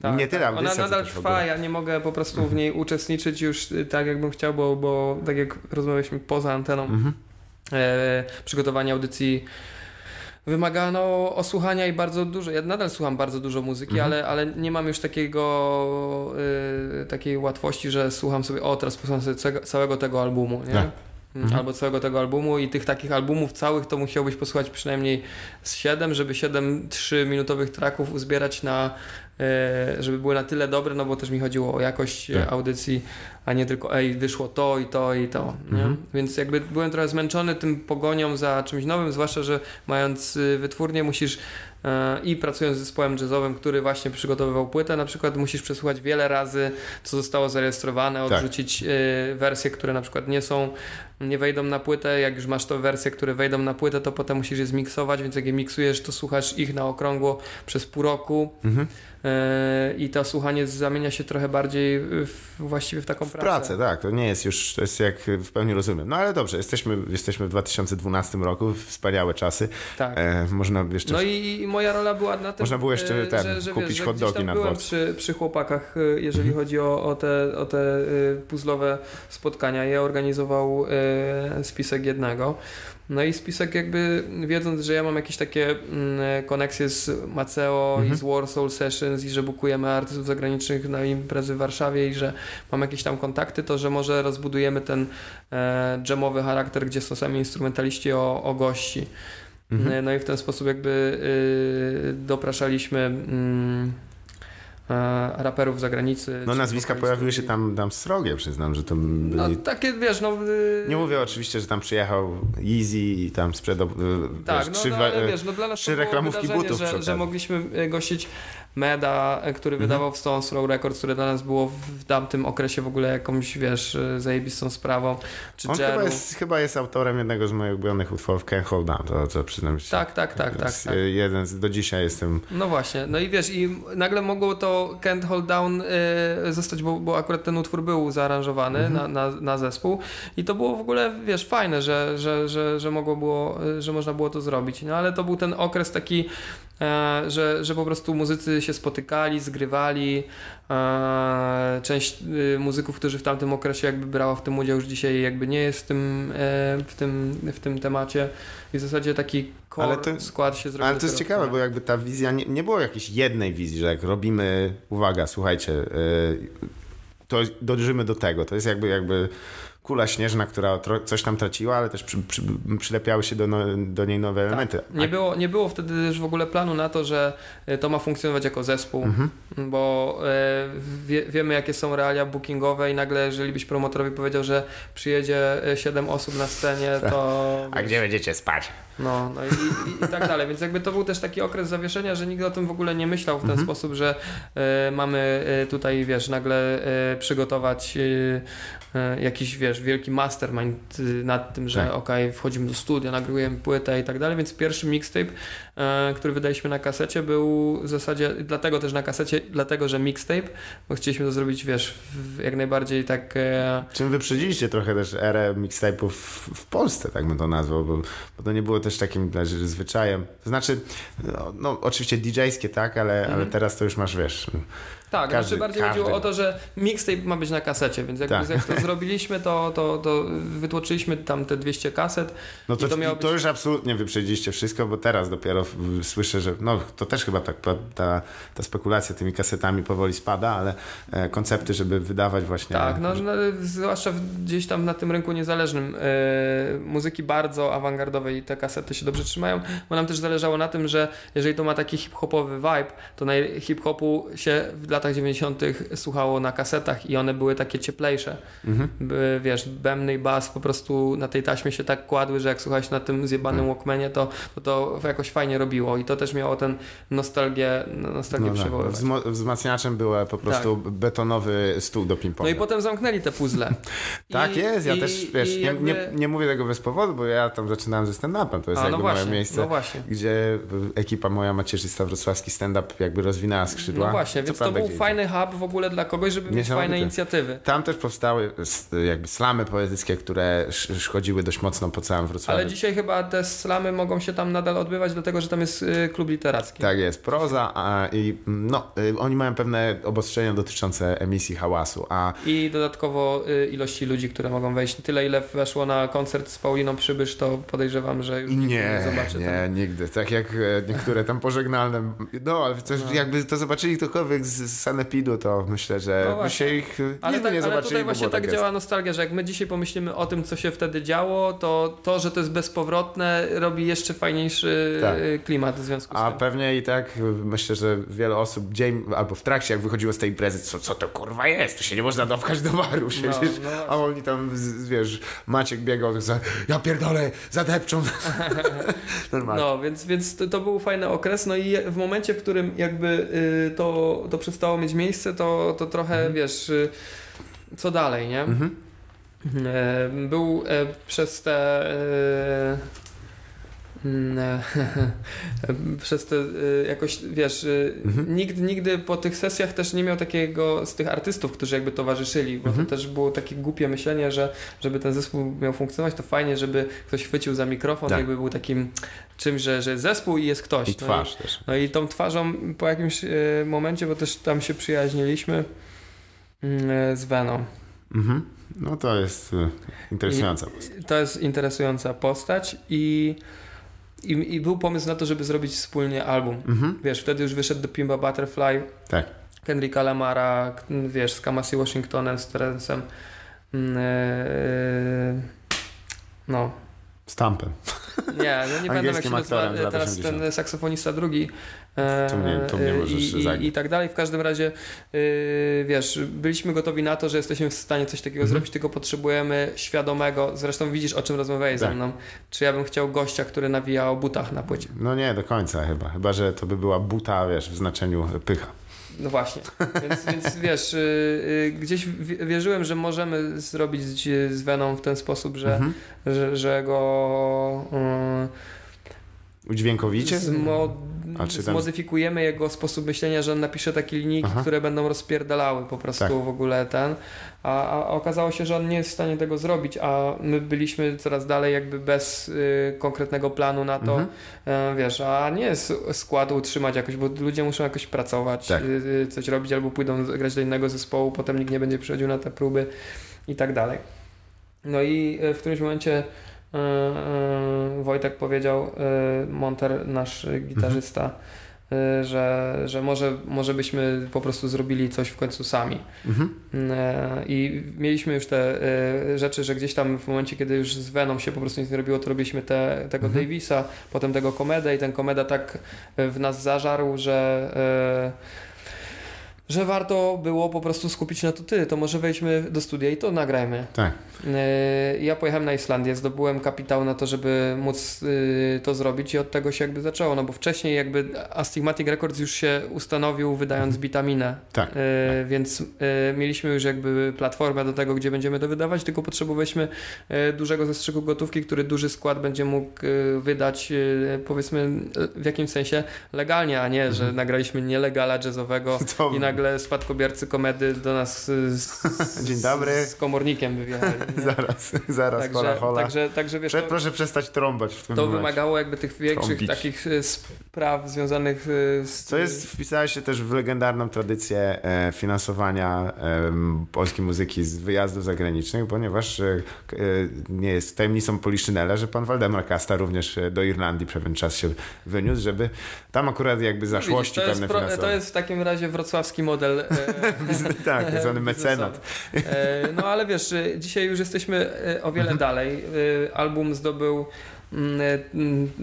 Tak, nie tyle tak. audycja, Ona nadal trwa, ja nie mogę po prostu w niej uczestniczyć już tak, jakbym chciał, bo, bo tak jak rozmawialiśmy poza anteną, Mhm. e, przygotowanie audycji wymagano osłuchania i bardzo dużo. Ja nadal słucham bardzo dużo muzyki, Mhm. ale, ale nie mam już takiego y, takiej łatwości, że słucham sobie, o teraz posłucham sobie całego- całego tego albumu, nie? Tak. Mm, Albo całego tego albumu i tych takich albumów całych to musiałbyś posłuchać przynajmniej z 7, żeby 7 3-minutowych traków uzbierać na, żeby były na tyle dobre, no bo też mi chodziło o jakość Tak. tak. audycji, a nie tylko ej, wyszło to i to i to, nie? Mhm. Więc jakby byłem trochę zmęczony tym pogonią za czymś nowym, zwłaszcza, że mając y, wytwórnię musisz e, i pracując z zespołem jazzowym, który właśnie przygotowywał płytę, na przykład musisz przesłuchać wiele razy, co zostało zarejestrowane, Tak. odrzucić y, wersje, które na przykład nie są, nie wejdą na płytę. Jak już masz to wersje, które wejdą na płytę, to potem musisz je zmiksować, więc jak je miksujesz, to słuchasz ich na okrągło przez pół roku Mhm. e, i to słuchanie zamienia się trochę bardziej w, właściwie w taką W pracę. pracę, tak. To nie jest już, to jest jak w pełni rozumiem. No ale dobrze, jesteśmy, jesteśmy w 2012 roku, wspaniałe czasy. Tak. E, można jeszcze... No i, i moja rola była na tym, Można było jeszcze e, ten, że, że, kupić wiesz, hot dogi na dworcu. przy, przy chłopakach, e, jeżeli chodzi o, o te, o te puzzlowe spotkania. Ja organizował spisek jednego. No i spisek jakby wiedząc, że ja mam jakieś takie mm, koneksje z Maceo Mhm. i z Warsaw Sessions i że bukujemy artystów zagranicznych na imprezy w Warszawie i że mam jakieś tam kontakty, to że może rozbudujemy ten e, jamowy charakter, gdzie są sami instrumentaliści o, o gości. Mhm. No i w ten sposób jakby y, dopraszaliśmy e, raperów z zagranicy. No nazwiska pojawiły się tam, tam srogie, przyznam, że to No byli... takie, wiesz, no... y, Nie mówię oczywiście, że tam przyjechał Easy i tam sprzedał e, Tak, wiesz, no, trzy, no ale wiesz, no dla nas trzy reklamówki butów że, że mogliśmy y, gościć Meda, y, który Mhm. wydawał w Stones Throw Records, które dla nas było w tamtym okresie w ogóle jakąś, wiesz, y, zajebistą sprawą, czy On chyba jest, chyba jest autorem jednego z moich ulubionych utworów Can't Hold Down, to, to przyznam się. Tak, tak, tak, tak, tak. Jeden z, do dzisiaj jestem... No właśnie, no i wiesz, i nagle mogło to Can't Hold Down y, zostać, bo, bo akurat ten utwór był zaaranżowany Mhm. na, na, na zespół i to było w ogóle, wiesz, fajne, że, że, że, że mogło było, że można było to zrobić, no ale to był ten okres taki, e, że, że po prostu muzycy się spotykali, zgrywali, e, część y, muzyków, którzy w tamtym okresie jakby brała w tym udział, już dzisiaj jakby nie jest w tym, e, w tym, w tym temacie i w zasadzie taki Ale to- skład się zrobił. Ale to jest ciekawe, w bo jakby ta wizja, nie, nie było jakiejś jednej wizji, że jak robimy, uwaga, słuchajcie, yy, to dążymy do tego. To jest jakby, jakby kula śnieżna, która coś tam traciła, ale też przy, przy, przylepiały się do, no, do niej nowe elementy. Tak. Nie było, nie było wtedy też w ogóle planu na to, że y, to ma funkcjonować jako zespół, Mhm. bo e, wie, wiemy jakie są realia bookingowe i nagle jeżeli byś promotorowi powiedział, że przyjedzie e, 7 osób na scenie, to... A gdzie będziecie spać? No, no i, i, i tak dalej. Więc jakby to był też taki okres zawieszenia, że nikt o tym w ogóle nie myślał w ten Mhm. sposób, że e, mamy e, tutaj, wiesz, nagle e, przygotować e, e, jakiś, wiesz, wielki mastermind e, nad tym, że Tak. okej, wchodzimy do studia, nagrywujemy płytę i tak dalej, więc pierwszy mixtape, e, który wydaliśmy na kasecie był w zasadzie, dlatego też na kasecie, dlatego, że mixtape, bo chcieliśmy to zrobić, wiesz, jak najbardziej tak... E, Czym wyprzedziliście trochę też erę mixtape'ów w, w Polsce, tak bym to nazwał, bo, bo to nie było też takim znaczy, zwyczajem. To znaczy, no, no oczywiście DJ-skie, tak, ale, Mhm. ale teraz to już masz, wiesz, Tak, Każdy- znaczy bardziej każdy. chodziło o to, że mixtape ma być na kasecie, więc jak, Tak. jak to zrobiliśmy, to, to, to wytłoczyliśmy tam te 200 kaset. no to, to to, być- już absolutnie wyprzedziliście wszystko, bo teraz dopiero słyszę, że no to też chyba tak, ta, ta spekulacja tymi kasetami powoli spada, ale e, koncepty, żeby wydawać właśnie... Tak, no, no zwłaszcza gdzieś tam na tym rynku niezależnym e, muzyki bardzo awangardowej te kasety się dobrze trzymają, bo nam też zależało na tym, że jeżeli to ma taki hip-hopowy vibe, to na hip-hopu się w latach 90. słuchało na kasetach i one były takie cieplejsze. Mhm. By, wiesz, bębny i bas po prostu na tej taśmie się tak kładły, że jak słuchałeś na tym zjebanym tak. Walkmanie, to, to to jakoś fajnie robiło i to też miało ten nostalgię, nostalgię no przywoływać. Tak. Wzmacniaczem był po prostu tak. betonowy stół do ping-pongu. No i potem zamknęli te puzzle. tak I, jest, ja i, też, wiesz, jakby... nie, nie, nie, mówię tego bez powodu, bo ja tam zaczynałem ze stand-upem, to jest A, jakby no właśnie, moje miejsce, no gdzie ekipa moja macierzysta wrocławski stand-up jakby rozwinęła skrzydła. No właśnie, więc to był fajny hub w ogóle dla kogoś, żeby mieć fajne inicjatywy. Tam też powstały jakby slamy poetyckie, które chodziły dość mocno po całym Wrocławiu. Ale dzisiaj chyba te slamy mogą się tam nadal odbywać, dlatego że tam jest y, klub literacki. Tak jest, proza a, i no, y, oni mają pewne obostrzenia dotyczące emisji hałasu. A... I dodatkowo y, ilości ludzi, które mogą wejść. Tyle ile weszło na koncert z Pauliną Przybysz, to podejrzewam, że już nie, nie zobaczy. Nie, nigdy. Tak jak e, niektóre tam pożegnalne. No, ale coś, no. jakby to zobaczyli ktokolwiek z Sanepidu, to myślę, że no się ich ale tak, nie zobaczyli. Ale tutaj właśnie tak, tak działa nostalgia, że jak my dzisiaj pomyślimy o tym, co się wtedy działo, to to, że to jest bezpowrotne, robi jeszcze fajniejszy tak. klimat w związku z A tym. A pewnie i tak myślę, że wiele osób dzień albo w trakcie, jak wychodziło z tej imprezy, co, co to kurwa jest? To się nie można dopchać do baru no, no a oni tam, wiesz, Maciek biegał, za, ja pierdolę, zadepczą. no, więc, więc to, to, był fajny okres, no i w momencie, w którym jakby y, to, to przestało mieć miejsce, to, to trochę, mhm. wiesz, y, co dalej, nie? Mhm. E, był e, przez te e, przez te jakoś, wiesz, mhm. nikt nigdy po tych sesjach też nie miał takiego z tych artystów, którzy jakby towarzyszyli, bo mhm. to też było takie głupie myślenie, że żeby ten zespół miał funkcjonować, to fajnie, żeby ktoś chwycił za mikrofon, tak. jakby był takim czymś, że, że zespół i jest ktoś. I twarz no i, też. No i tą twarzą po jakimś momencie, bo też tam się przyjaźniliśmy mm, z Venom. Mhm. No to jest e, interesująca postać. To jest interesująca postać i, i, i, był pomysł na to, żeby zrobić wspólnie album. Mhm. Wiesz, wtedy już wyszedł do Pimba Butterfly. Tak. Kendricka Lamara, wiesz, z Kamasi Washingtonem, z Terencem. Yy, no. Stampem. Nie, no nie będę jak się nazywa teraz ten saksofonista drugi. To mnie, to mnie możesz i, i, I tak dalej. W każdym razie, yy, wiesz, byliśmy gotowi na to, że jesteśmy w stanie coś takiego mhm. zrobić, tylko potrzebujemy świadomego, zresztą widzisz o czym rozmawiałeś tak. ze mną, czy ja bym chciał gościa, który nawija o butach na płycie. No nie, do końca chyba. Chyba, że to by była buta, wiesz, w znaczeniu pycha. No właśnie, więc, więc wiesz, yy, gdzieś wierzyłem, że możemy zrobić z, z Venom w ten sposób, że, mhm. że, że go... Yy, Udźwiękowicie? Zmo zmodyfikujemy jego sposób myślenia, że on napisze takie linijki, Aha. które będą rozpierdalały po prostu tak. w ogóle ten. A, a, okazało się, że on nie jest w stanie tego zrobić, a my byliśmy coraz dalej jakby bez y, konkretnego planu na to, mhm. y, wiesz, a nie składu utrzymać jakoś, bo ludzie muszą jakoś pracować, tak. y, coś robić albo pójdą grać do innego zespołu, potem nikt nie będzie przychodził na te próby i tak dalej. No i y, w którymś momencie E, e, Wojtek powiedział, e, Monter, nasz gitarzysta, mhm. że, że może, może byśmy po prostu zrobili coś w końcu sami. Mhm. I mieliśmy już te rzeczy, że gdzieś tam w momencie, kiedy już z Venom się po prostu nic nie robiło, to robiliśmy te, tego mhm. Davisa, potem tego Komedę i ten Komeda tak w nas zażarł, że że warto było po prostu skupić na to ty, to może wejdźmy do studia i to nagrajmy. Tak. E, ja pojechałem na Islandię, zdobyłem kapitał na to, żeby móc e, to zrobić i od tego się jakby zaczęło, no bo wcześniej jakby Astigmatic Records już się ustanowił wydając mhm. bitaminę, tak, tak. więc mieliśmy już jakby platformę do tego, gdzie będziemy to wydawać, tylko potrzebowaliśmy dużego zastrzyku gotówki, który duży skład będzie mógł wydać powiedzmy w jakimś sensie legalnie, a nie, że mhm. nagraliśmy nielegala jazzowego i nagle nagle spadkobiercy komedy do nas z, Dzień dobry. z komornikiem wywiadali. zaraz, zaraz, Także, hola, hola. także, także wiesz, Prze- to, proszę przestać trąbać w tym to momencie. wymagało jakby tych większych Trąbić. takich e, spraw związanych e, z... Co jest, wpisałeś się też w legendarną tradycję e, finansowania polskiej muzyki z wyjazdów zagranicznych, ponieważ e, e, nie jest tajemnicą Poliszynela, że pan Waldemar Kasta również do Irlandii pewien czas się wyniósł, żeby tam akurat jakby zaszłości No Widzisz, to, jest pewne pro, to jest w takim razie wrocławski model. E, tak, tak zwany mecenat. E, No ale wiesz, e, dzisiaj już jesteśmy o wiele Mhm. dalej. Album zdobył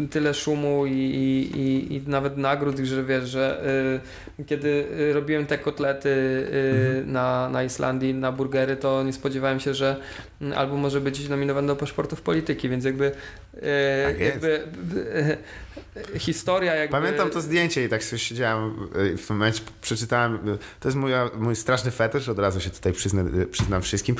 tyle szumu i, i, i, nawet nagród, że wiesz, że e, kiedy e, robiłem te kotlety e, Mhm. na, na Islandii, na burgery, to nie spodziewałem się, że mm, album może być nominowany do paszportów polityki, więc jakby, e, Tak jakby e, e, historia jakby... Pamiętam to zdjęcie i tak sobie siedziałem y, w momencie, przeczytałem, y, to jest mój, mój straszny fetysz, od razu się tutaj przyznam, y, przyznam wszystkim.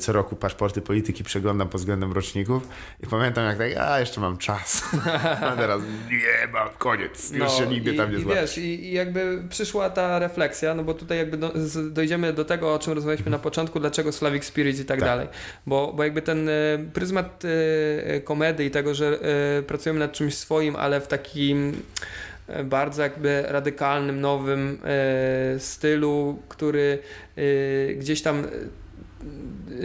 Co roku paszporty polityki przeglądam pod względem roczników i pamiętam jak tak, a jeszcze mam czas. A teraz nie mam, koniec, już się nigdy No i, tam nie złapię. wiesz, i, i jakby przyszła ta refleksja, no bo tutaj jakby do, dojdziemy do tego, o czym rozmawialiśmy na początku, dlaczego Slavic Spirits i tak, Tak. dalej. Bo, bo jakby ten e, pryzmat e, komedy i tego, że e, pracujemy nad czymś swoim, ale w takim bardzo jakby radykalnym, nowym stylu, który gdzieś tam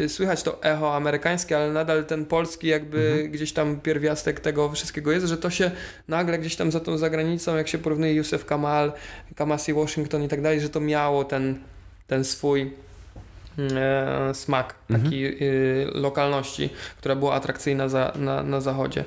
słychać to echo amerykańskie, ale nadal ten polski jakby Mhm. gdzieś tam pierwiastek tego wszystkiego jest, że to się nagle gdzieś tam za tą zagranicą, jak się porównuje Yusuf Kamal, Kamasi Washington i tak dalej, że to miało ten, ten swój e, smak Mhm. takiej e, lokalności, która była atrakcyjna za, na, na zachodzie.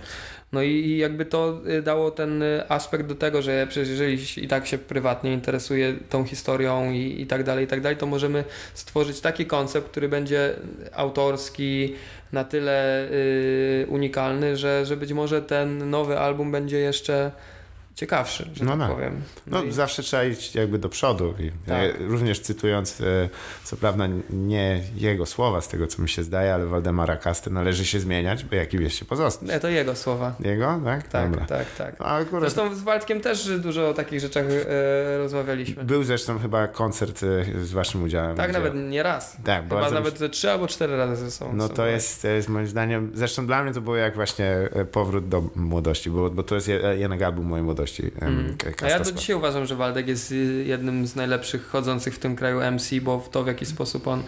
No i, jakby to y, dało ten y, aspekt do tego, że przecież jeżeli i tak się prywatnie interesuje tą historią i, i tak dalej, i tak dalej, to możemy stworzyć taki koncept, który będzie autorski, na tyle y, unikalny, że, że być może ten nowy album będzie jeszcze ciekawszy, że No tak tak. powiem. No, i- zawsze trzeba iść jakby do przodu. I Tak. e, również cytując, e, co prawda nie jego słowa z tego, co mi się zdaje, ale Waldemara Kasty należy się zmieniać, by jaki wieś się pozostać. Nie, to jego słowa. Jego, tak? Tak, Dobra. tak, tak. No, akurat Zresztą z Waldkiem też dużo o takich rzeczach e, rozmawialiśmy. był zresztą chyba koncert e, z waszym udziałem. Tak, gdzie- nawet nie raz. Tak, Chyba nawet trzy albo cztery razy ze sobą. No to jest, jest moim zdaniem, zresztą dla mnie to było jak właśnie powrót do młodości, bo, bo to jest je- jednak album mojej młodości. Mm. A ja do dzisiaj uważam, że Waldek jest y, jednym z najlepszych chodzących w tym kraju MC, bo w to w jaki sposób on.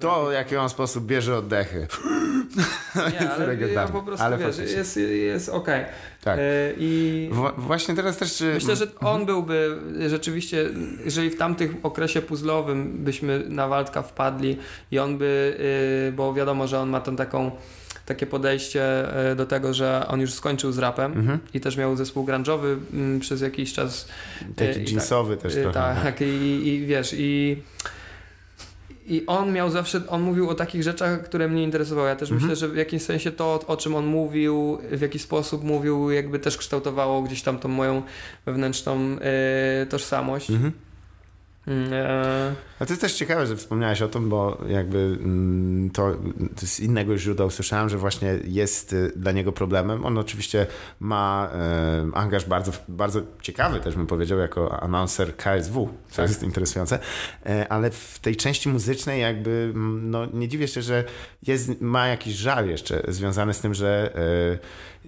To, w jaki on sposób bierze oddechy. Nie, ale ja po prostu Ale wiesz, jest, jest okej. Tak. Y, I Wła- właśnie teraz też... e, myślę, że on byłby rzeczywiście, jeżeli w tamtym okresie puzzlowym byśmy na Waldka wpadli i on by, y, bo wiadomo, że on ma tą taką takie podejście y, do tego, że on już skończył z rapem Mhm. i też miał zespół grunge'owy mm, przez jakiś czas Taki i jeansowy też Y, trochę. no. Tak, i, i wiesz, i, i on miał zawsze, on mówił o takich rzeczach, które mnie interesowały. Ja też Mhm. myślę, że w jakimś sensie to, o czym on mówił, w jaki sposób mówił, jakby też kształtowało gdzieś tam tą moją wewnętrzną y, tożsamość. Mhm. E, A to jest też ciekawe, że wspomniałeś o tym, bo jakby mm, to, to z innego źródła usłyszałem, że właśnie jest y, dla niego problemem. On oczywiście ma e, angaż bardzo, bardzo ciekawy, też bym powiedział, jako announcer KSW, co Tak. jest interesujące, e, ale w tej części muzycznej jakby mm, no, nie dziwię się, że jest, ma jakiś żal jeszcze związany z tym, że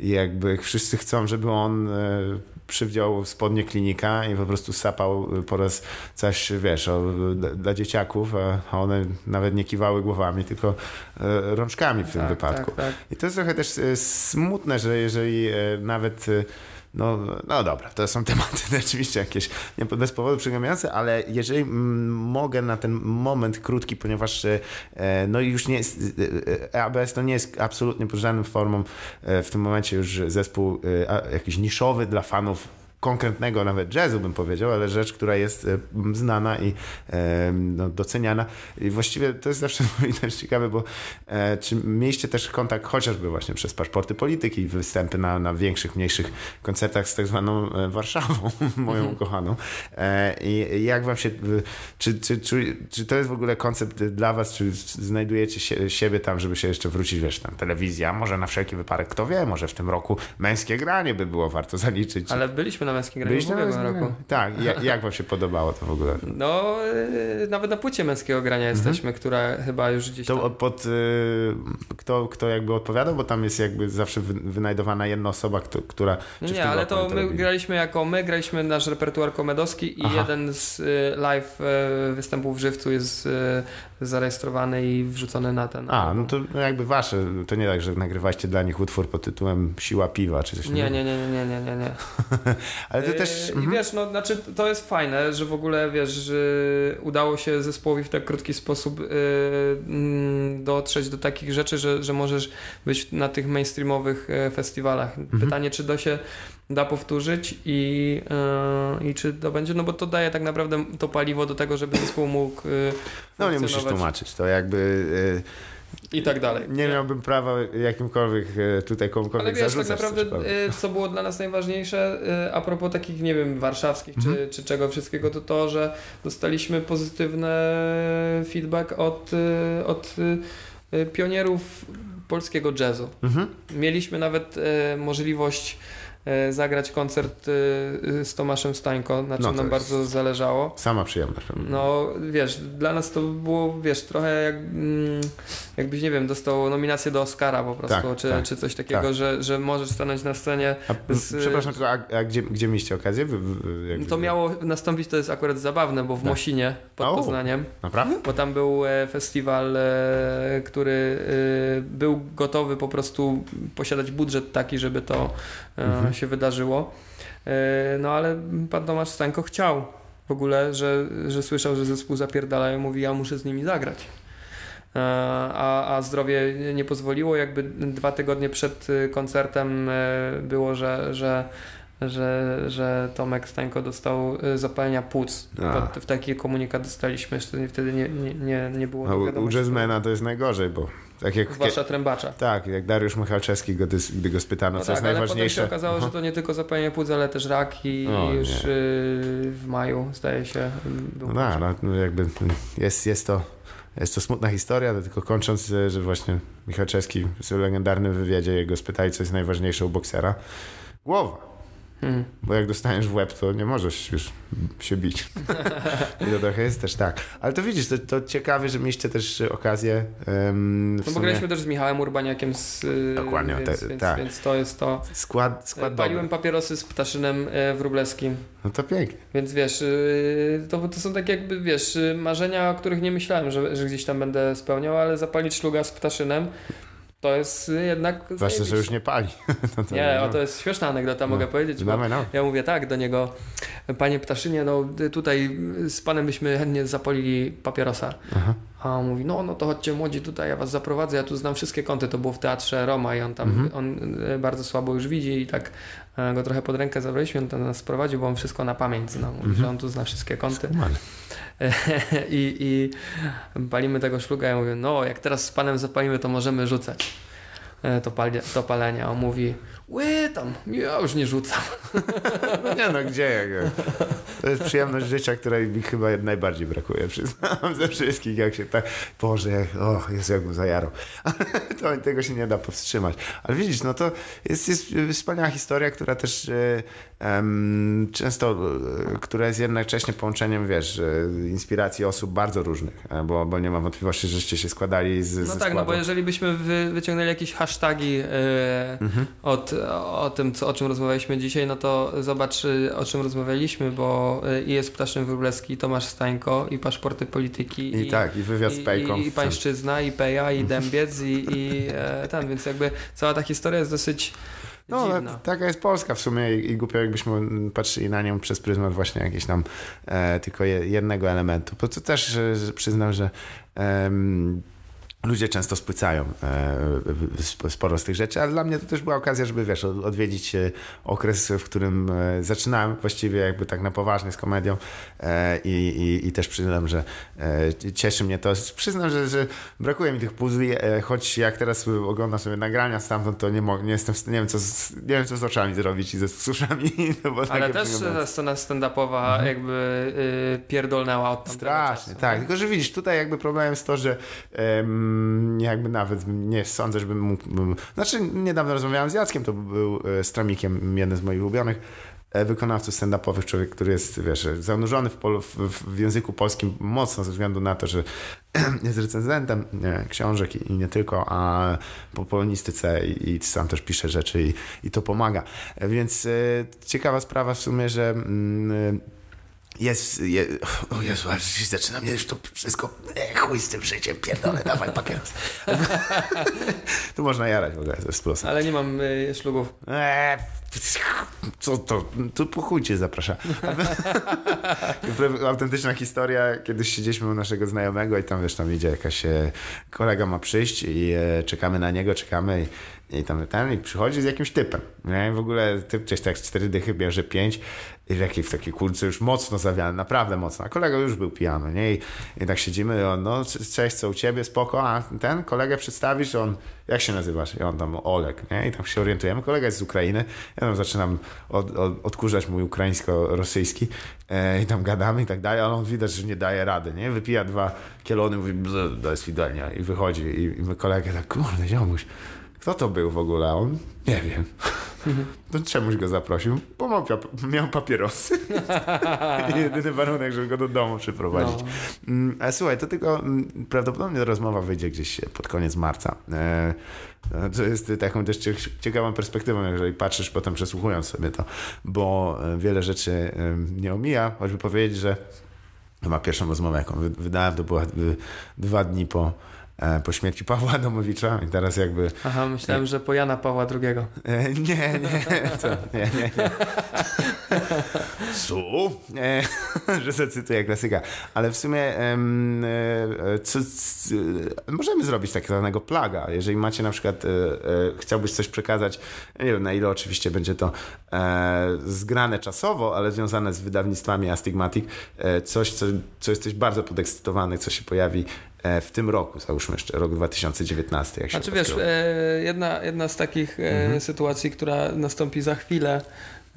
e, jakby wszyscy chcą, żeby on e, przywdział spodnie klinika i po prostu sapał po raz coś, wiesz, o, dla, dzieciaków, a one nawet nie kiwały głowami, tylko e, rączkami w tym tak, wypadku. Tak, tak. I to jest trochę też e, smutne, że jeżeli e, nawet e, no, no dobra, to są tematy oczywiście jakieś nie bez powodu przygnębiające, ale jeżeli mm, mogę na ten moment krótki, ponieważ e, no już nie jest, e, e, ABS to nie jest absolutnie pod żadną formą e, w tym momencie już zespół e, jakiś niszowy dla fanów konkretnego nawet jazzu bym powiedział, ale rzecz, która jest e, znana i e, no, doceniana i właściwie to jest zawsze też ciekawe, bo e, czy mieliście też kontakt chociażby właśnie przez paszporty polityki i występy na, na większych, mniejszych koncertach z tak zwaną Warszawą, moją Mhm. ukochaną e, i jak wam się, czy, czy, czy, czy to jest w ogóle koncept dla was, czy znajdujecie się, siebie tam, żeby się jeszcze wrócić, wiesz, tam telewizja, może na wszelki wypadek, kto wie, może w tym roku męskie granie by było warto zaliczyć. Ale byliśmy na męskiej graniu Byliście ubiegłym męskim roku. Tak, jak, jak wam się podobało to w ogóle? No, yy, nawet na płycie męskiego grania jesteśmy, która chyba już gdzieś tam... To pod, y, kto, kto jakby odpowiadał, bo tam jest jakby zawsze wy- wynajdowana jedna osoba, kto, która... Nie, ale to my robili? graliśmy jako my, graliśmy nasz repertuar komedowski i Aha. jeden z y, live y, występów w Żywcu jest y, zarejestrowany i wrzucony na ten. A, no to no jakby wasze, to nie tak, że nagrywaliście dla nich utwór pod tytułem Siła Piwa, czy coś takiego. nie, nie, nie, nie, nie, nie, nie. Ale ty Yy, też... I mhm. wiesz, no znaczy to jest fajne, że w ogóle wiesz, że udało się zespołowi w tak krótki sposób yy, mm, dotrzeć do takich rzeczy, że, że możesz być na tych mainstreamowych e, festiwalach. Mhm. Pytanie, czy to się da powtórzyć i, yy, i czy to będzie, no bo to daje tak naprawdę to paliwo do tego, żeby zespół mógł yy, No nie musisz tłumaczyć, to jakby... y, i tak dalej. Nie miałbym prawa jakimkolwiek e, tutaj komukolwiek Ale wiesz, tak zarzucać. naprawdę, coś, prawda? y, co było dla nas najważniejsze, y, a propos takich, nie wiem, warszawskich Mhm. czy, czy czego wszystkiego, to to, że dostaliśmy pozytywny feedback od, od pionierów polskiego jazzu. Mhm. Mieliśmy nawet możliwość zagrać koncert y, y, z Tomaszem Stańko, na czym No nam jest- bardzo zależało. Sama przyjemność. No, wiesz, dla nas to było, wiesz, trochę jak, mm, jakbyś, nie wiem, dostał nominację do Oscara po prostu, Tak, czy, tak, czy coś takiego, tak. że, że możesz stanąć na scenie. A, z- przepraszam, tylko, a, a gdzie, gdzie mieliście okazję? Wy, jakby- To miało nastąpić, to jest akurat zabawne, bo w Tak. Mosinie pod O. Poznaniem, Naprawdę? bo tam był e, festiwal, e, który e, był gotowy po prostu posiadać budżet taki, żeby to e, Mhm. Się wydarzyło. E, No ale pan Tomasz Stańko chciał w ogóle, że, że słyszał, że zespół zapierdala i mówi, ja muszę z nimi zagrać. E, A, a zdrowie nie pozwoliło. Jakby dwa tygodnie przed y, koncertem e, było, że, że, że, że Tomek Stańko dostał zapalenia płuc. A. To, w taki komunikat dostaliśmy, jeszcze wtedy nie, nie, nie, nie było. No, u jazzmana to jest najgorzej, bo tak jak... Zwłaszcza trębacza. Tak, jak Dariusz Michalczewski, go, gdy go spytano, No co jest tak, ale potem się najważniejsze. okazało, że to nie tylko zapalenie płuc, ale też rak i O, już nie. y, w maju, zdaje się, był No, tak, no, no jakby jest, jest to... Jest to smutna historia, to tylko kończąc, że właśnie Michalczewski w swoim legendarnym wywiadzie jego spytali, co jest najważniejsze u boksera. Głowa. Hmm. Bo jak dostaniesz w łeb, to nie możesz już się bić. I to trochę jest też tak. Ale to widzisz, to, to ciekawe, że mieliście też okazję um, No bo sumie graliśmy też z Michałem Urbaniakiem, z, y, Dokładnie, więc, te- więc, tak. więc to jest to. skład, skład Paliłem dobry. papierosy z ptaszynem e, wróblewskim, No to pięknie. więc wiesz, y, to, to są takie jakby, wiesz, y, marzenia, o których nie myślałem, że, że gdzieś tam będę spełniał, ale zapalić szluga z ptaszynem to jest y, jednak Zwłaszcza, że już nie pali. No to, Nie, no. o, to jest śmieszna anegdota, No. mogę powiedzieć, Dawaj, no. ja mówię tak do niego, panie Ptaszynie, no tutaj z panem byśmy chętnie zapolili papierosa. Aha. A on mówi, no, no to chodźcie młodzi tutaj, ja was zaprowadzę, ja tu znam wszystkie kąty, to było w Teatrze Roma i on tam, Mhm. on e, bardzo słabo już widzi i tak go trochę pod rękę zabraliśmy, on tam nas prowadził, bo on wszystko na pamięć zna, mówi, Mhm. że on tu zna wszystkie kąty. Skumane. I, I palimy tego szluga, ja mówię, no jak teraz z panem zapalimy, to możemy rzucać e, to, palie, to palenie. A on mówi, ły tam, ja już nie rzucam. No nie no, gdzie jak? To jest przyjemność życia, której mi chyba najbardziej brakuje, przyznam ze wszystkich, jak się tak, Boże, jak, o, Jezu, jak bym zajarał. to tego się nie da powstrzymać. Ale widzisz, no to jest, jest wspaniała historia, która też em, często, e, która jest jednocześnie połączeniem, wiesz, e, inspiracji osób bardzo różnych, bo, bo nie mam wątpliwości, żeście się składali z, No ze tak, no składu. bo jeżeli byśmy wy, wyciągnęli jakieś hasztagi e, Mhm. od, o tym, co, o czym rozmawialiśmy dzisiaj, no to zobacz, e, o czym rozmawialiśmy, bo i jest Ptaszyn Wróblewski, Tomasz Stańko, i Paszporty Polityki, I, tak, i wywiad z Pejką. i, i Pańszczyzna, i Peja, i Dębiec, i, i e, ten, więc jakby cała ta historia jest dosyć No, dziwna. taka jest Polska w sumie i, i głupio jakbyśmy patrzyli na nią przez pryzmat właśnie jakiegoś tam e, tylko je, jednego elementu. Bo to też przyznam, że em, ludzie często spłycają e, sp- sporo z tych rzeczy, ale dla mnie to też była okazja, żeby wiesz, od- odwiedzić e, okres, w którym e, zaczynałem właściwie jakby tak na poważnie z komedią i, i, i też przyznam, że e, cieszy mnie to. Przyznam, że, że brakuje mi tych puzli, e, choć jak teraz oglądam sobie nagrania stamtąd, to nie, mogę, nie jestem, nie wiem co z, nie wiem co z oczami zrobić i ze suszami. No bo Ale też ta scena stand-upowa jakby y, pierdolnęła od Mhm. Strasznie, czasu. tak. Tylko, że widzisz, tutaj jakby problemem jest to, że em, jakby nawet nie sądzę, żebym mógł... bym- Znaczy, niedawno rozmawiałem z Jackiem, to był e, Stramikiem, jeden z moich ulubionych. E, wykonawców stand-upowych, człowiek, który jest, wiesz, zanurzony w, polu, w, w języku polskim mocno ze względu na to, że jest recenzentem nie, książek i, i, nie tylko, a po polonistyce i, i, sam też pisze rzeczy i, i to pomaga. Więc e, ciekawa sprawa w sumie, że mm, jest, je, o Jezu, aż zaczyna mnie już to wszystko, e, chuj z tym życiem, pierdolę, dawaj papieros. tu można jarać w ogóle ze sposób. Ale nie mam y, ślubów. E, co to? Tu po chuj cię zaprasza. Autentyczna historia, kiedyś siedzieliśmy u naszego znajomego i tam wiesz, tam idzie jakaś e, kolega ma przyjść i e, czekamy na niego, czekamy i i tam ten i przychodzi z jakimś typem. Nie? W ogóle typ gdzieś tak cztery dychy bierze pięć i w takiej, kurce już mocno zawiany, naprawdę mocno. A kolega już był pijany, nie? I, i tak siedzimy on, no cześć, co u ciebie, spoko, a ten kolegę przedstawisz, on, jak się nazywasz? I on tam, Olek, nie? I tam się orientujemy, kolega jest z Ukrainy, ja tam zaczynam od, od, odkurzać mój ukraińsko-rosyjski e, i tam gadamy i tak dalej, ale on widać, że nie daje rady, nie? Wypija dwa kielony, mówi, to jest fidelnia i wychodzi i, i my kolegę tak, kurde, ziomuś, kto to był w ogóle? On? Nie wiem. To czemuś go zaprosił? Bo miał, miał papierosy. Jedyny warunek, żeby go do domu przyprowadzić. No. Mm, ale słuchaj, to tylko mm, prawdopodobnie rozmowa wyjdzie gdzieś pod koniec marca. E, to jest taką też ciekawą perspektywą, jeżeli patrzysz potem przesłuchując sobie to, bo e, wiele rzeczy nie omija. Choćby powiedzieć, że ma pierwszą rozmowę, jaką wydałem, to była dwa dni po E, po śmierci Pawła Adamowicza i teraz jakby... Aha, myślałem, że po Jana Pawła II. E, nie, nie, co? Nie, nie, nie. Su? E, że zacytuję klasyka. Ale w sumie co, co, możemy zrobić tak zwanego plaga. Jeżeli macie na przykład, chciałbyś coś przekazać, nie wiem na ile oczywiście będzie to zgrane czasowo, ale związane z wydawnictwami Astigmatic, coś, co, co jesteś bardzo podekscytowany, co się pojawi E, w tym roku, załóżmy jeszcze rok 2019. Jak się znaczy wiesz, e, jedna, jedna z takich e, mhm. sytuacji, która nastąpi za chwilę,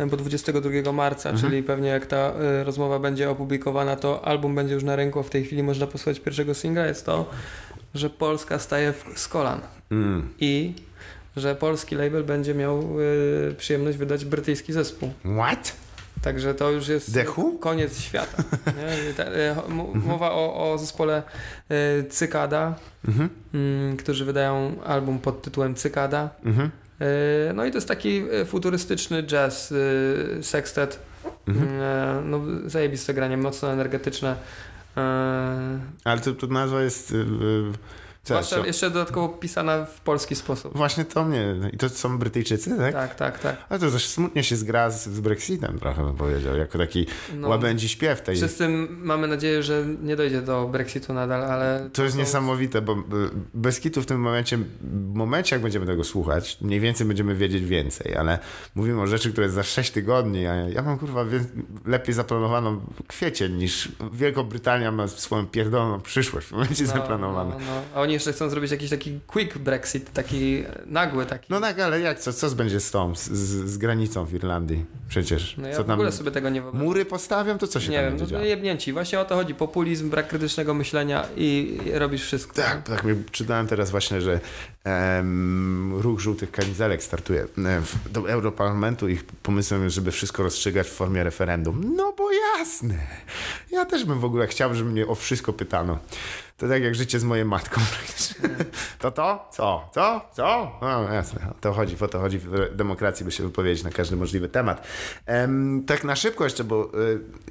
bo 22 marca, mhm. czyli pewnie jak ta rozmowa będzie opublikowana, to album będzie już na rynku, w tej chwili można posłuchać pierwszego singla, jest to, że Polska staje z kolan. Mm. I że polski label będzie miał przyjemność wydać brytyjski zespół. What? Także to już jest Dechu? koniec świata. E, mowa o, o zespole e, Cykada, mhm. Mm, którzy wydają album pod tytułem Cykada. Mhm. E, no i to jest taki futurystyczny jazz, sextet. Mhm. No, zajebiste granie, mocno energetyczne. Ale to, to nazwa jest Zwłaszcza jeszcze dodatkowo pisana w polski sposób. Właśnie to mnie. I to są Brytyjczycy, tak? Tak, tak, tak. Ale to też smutnie się zgra z, z Brexitem trochę, bym powiedział, jako taki no, łabędzi śpiew tej. Wszyscy mamy nadzieję, że nie dojdzie do Brexitu nadal, ale... To, jest są... niesamowite, bo bez kitu w tym momencie, w momencie jak będziemy tego słuchać, mniej więcej będziemy wiedzieć więcej, ale mówimy o rzeczy, które jest za 6 tygodni, a ja mam kurwa lepiej zaplanowaną kwiecień niż Wielka Brytania ma swoją pierdoloną przyszłość w momencie no, zaplanowaną. No, no. A oni jeszcze chcą zrobić jakiś taki quick Brexit, taki nagły taki. No tak, ale jak, co, co będzie z tą, z, z granicą w Irlandii? Przecież. No ja co w ogóle sobie tego nie wyobrażam. Mury postawią, to co się nie tam wiem, będzie no, jebnięci. Właśnie o to chodzi. Populizm, brak krytycznego myślenia i, robisz wszystko. Tak, tak. Czytałem teraz właśnie, że um, ruch żółtych kamizelek startuje w, do Europarlamentu. Ich pomysłem jest, żeby wszystko rozstrzygać w formie referendum. No bo jasne. Ja też bym w ogóle chciał, żeby mnie o wszystko pytano. To tak jak życie z moją matką. To to? Co? Co? Co? Jasne, o to chodzi, o to chodzi w demokracji, by się wypowiedzieć na każdy możliwy temat. Um, tak na szybko jeszcze, bo y,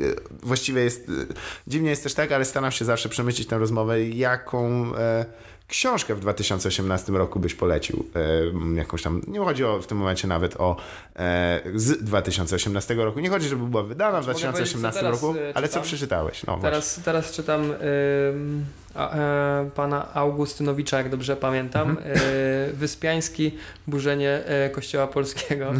y, właściwie jest, y, dziwnie jest też tak, ale staram się zawsze przemyśleć tę rozmowę, jaką... Y, książkę w 2018 roku byś polecił? E, jakąś tam, nie chodzi o, w tym momencie nawet o e, z 2018 roku. Nie chodzi, żeby była wydana w 2018 roku, e, ale co przeczytałeś? No, teraz, teraz czytam e, pana Augustynowicza, jak dobrze pamiętam. Mhm. E, Wyspiański, burzenie e, Kościoła Polskiego.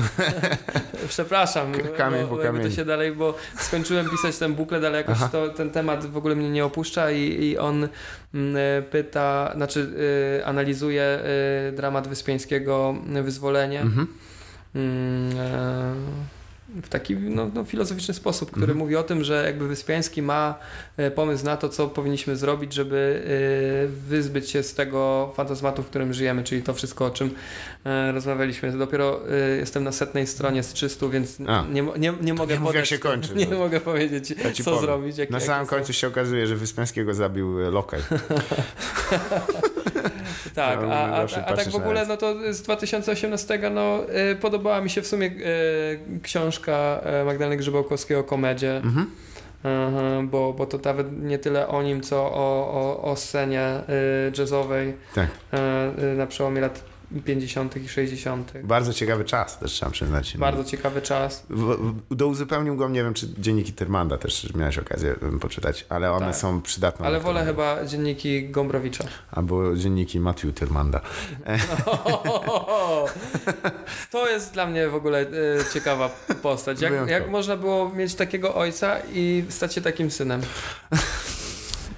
Przepraszam, kamień bo, bo to się dalej, bo skończyłem pisać ten buklet, ale jakoś to, ten temat w ogóle mnie nie opuszcza i, i on mm, e, pyta, znaczy analizuje dramat Wyspiańskiego, wyzwolenie. Mhm. Mm, w taki no, no, filozoficzny sposób, który Mhm. mówi o tym, że jakby Wyspiański ma e, pomysł na to, co powinniśmy zrobić, żeby e, wyzbyć się z tego fantazmatu, w którym żyjemy, czyli to wszystko, o czym e, rozmawialiśmy. Dopiero jestem na setnej stronie z 300, więc A. nie, nie, nie mogę nie jak podać- się kończy, Nie no. mogę powiedzieć, Ja co powiem. zrobić. Jak, Na jakie samym końcu się okazuje, że Wyspiańskiego zabił lokaj. Tak, Ja a, a, zawsze a tak w ogóle, no to z 2018 no, y, podobała mi się w sumie y, książka y, Magdaleny Grzybałkowskiego Komedzie, Mhm. Mhm, bo, bo to nawet nie tyle o nim, co o, o, o scenie y, jazzowej Tak. y, y, na przełomie lat 50. i 60. Bardzo ciekawy czas, też trzeba przyznać. Bardzo ciekawy czas. W, douzupełnił go, nie wiem, czy dzienniki Tyrmanda też miałeś okazję poczytać, ale one Tak. są przydatne. Ale wolę chyba dzienniki Gombrowicza. Albo dzienniki Matthew Tyrmanda. To jest dla mnie w ogóle e, ciekawa postać. Jak, jak można było mieć takiego ojca i stać się takim synem?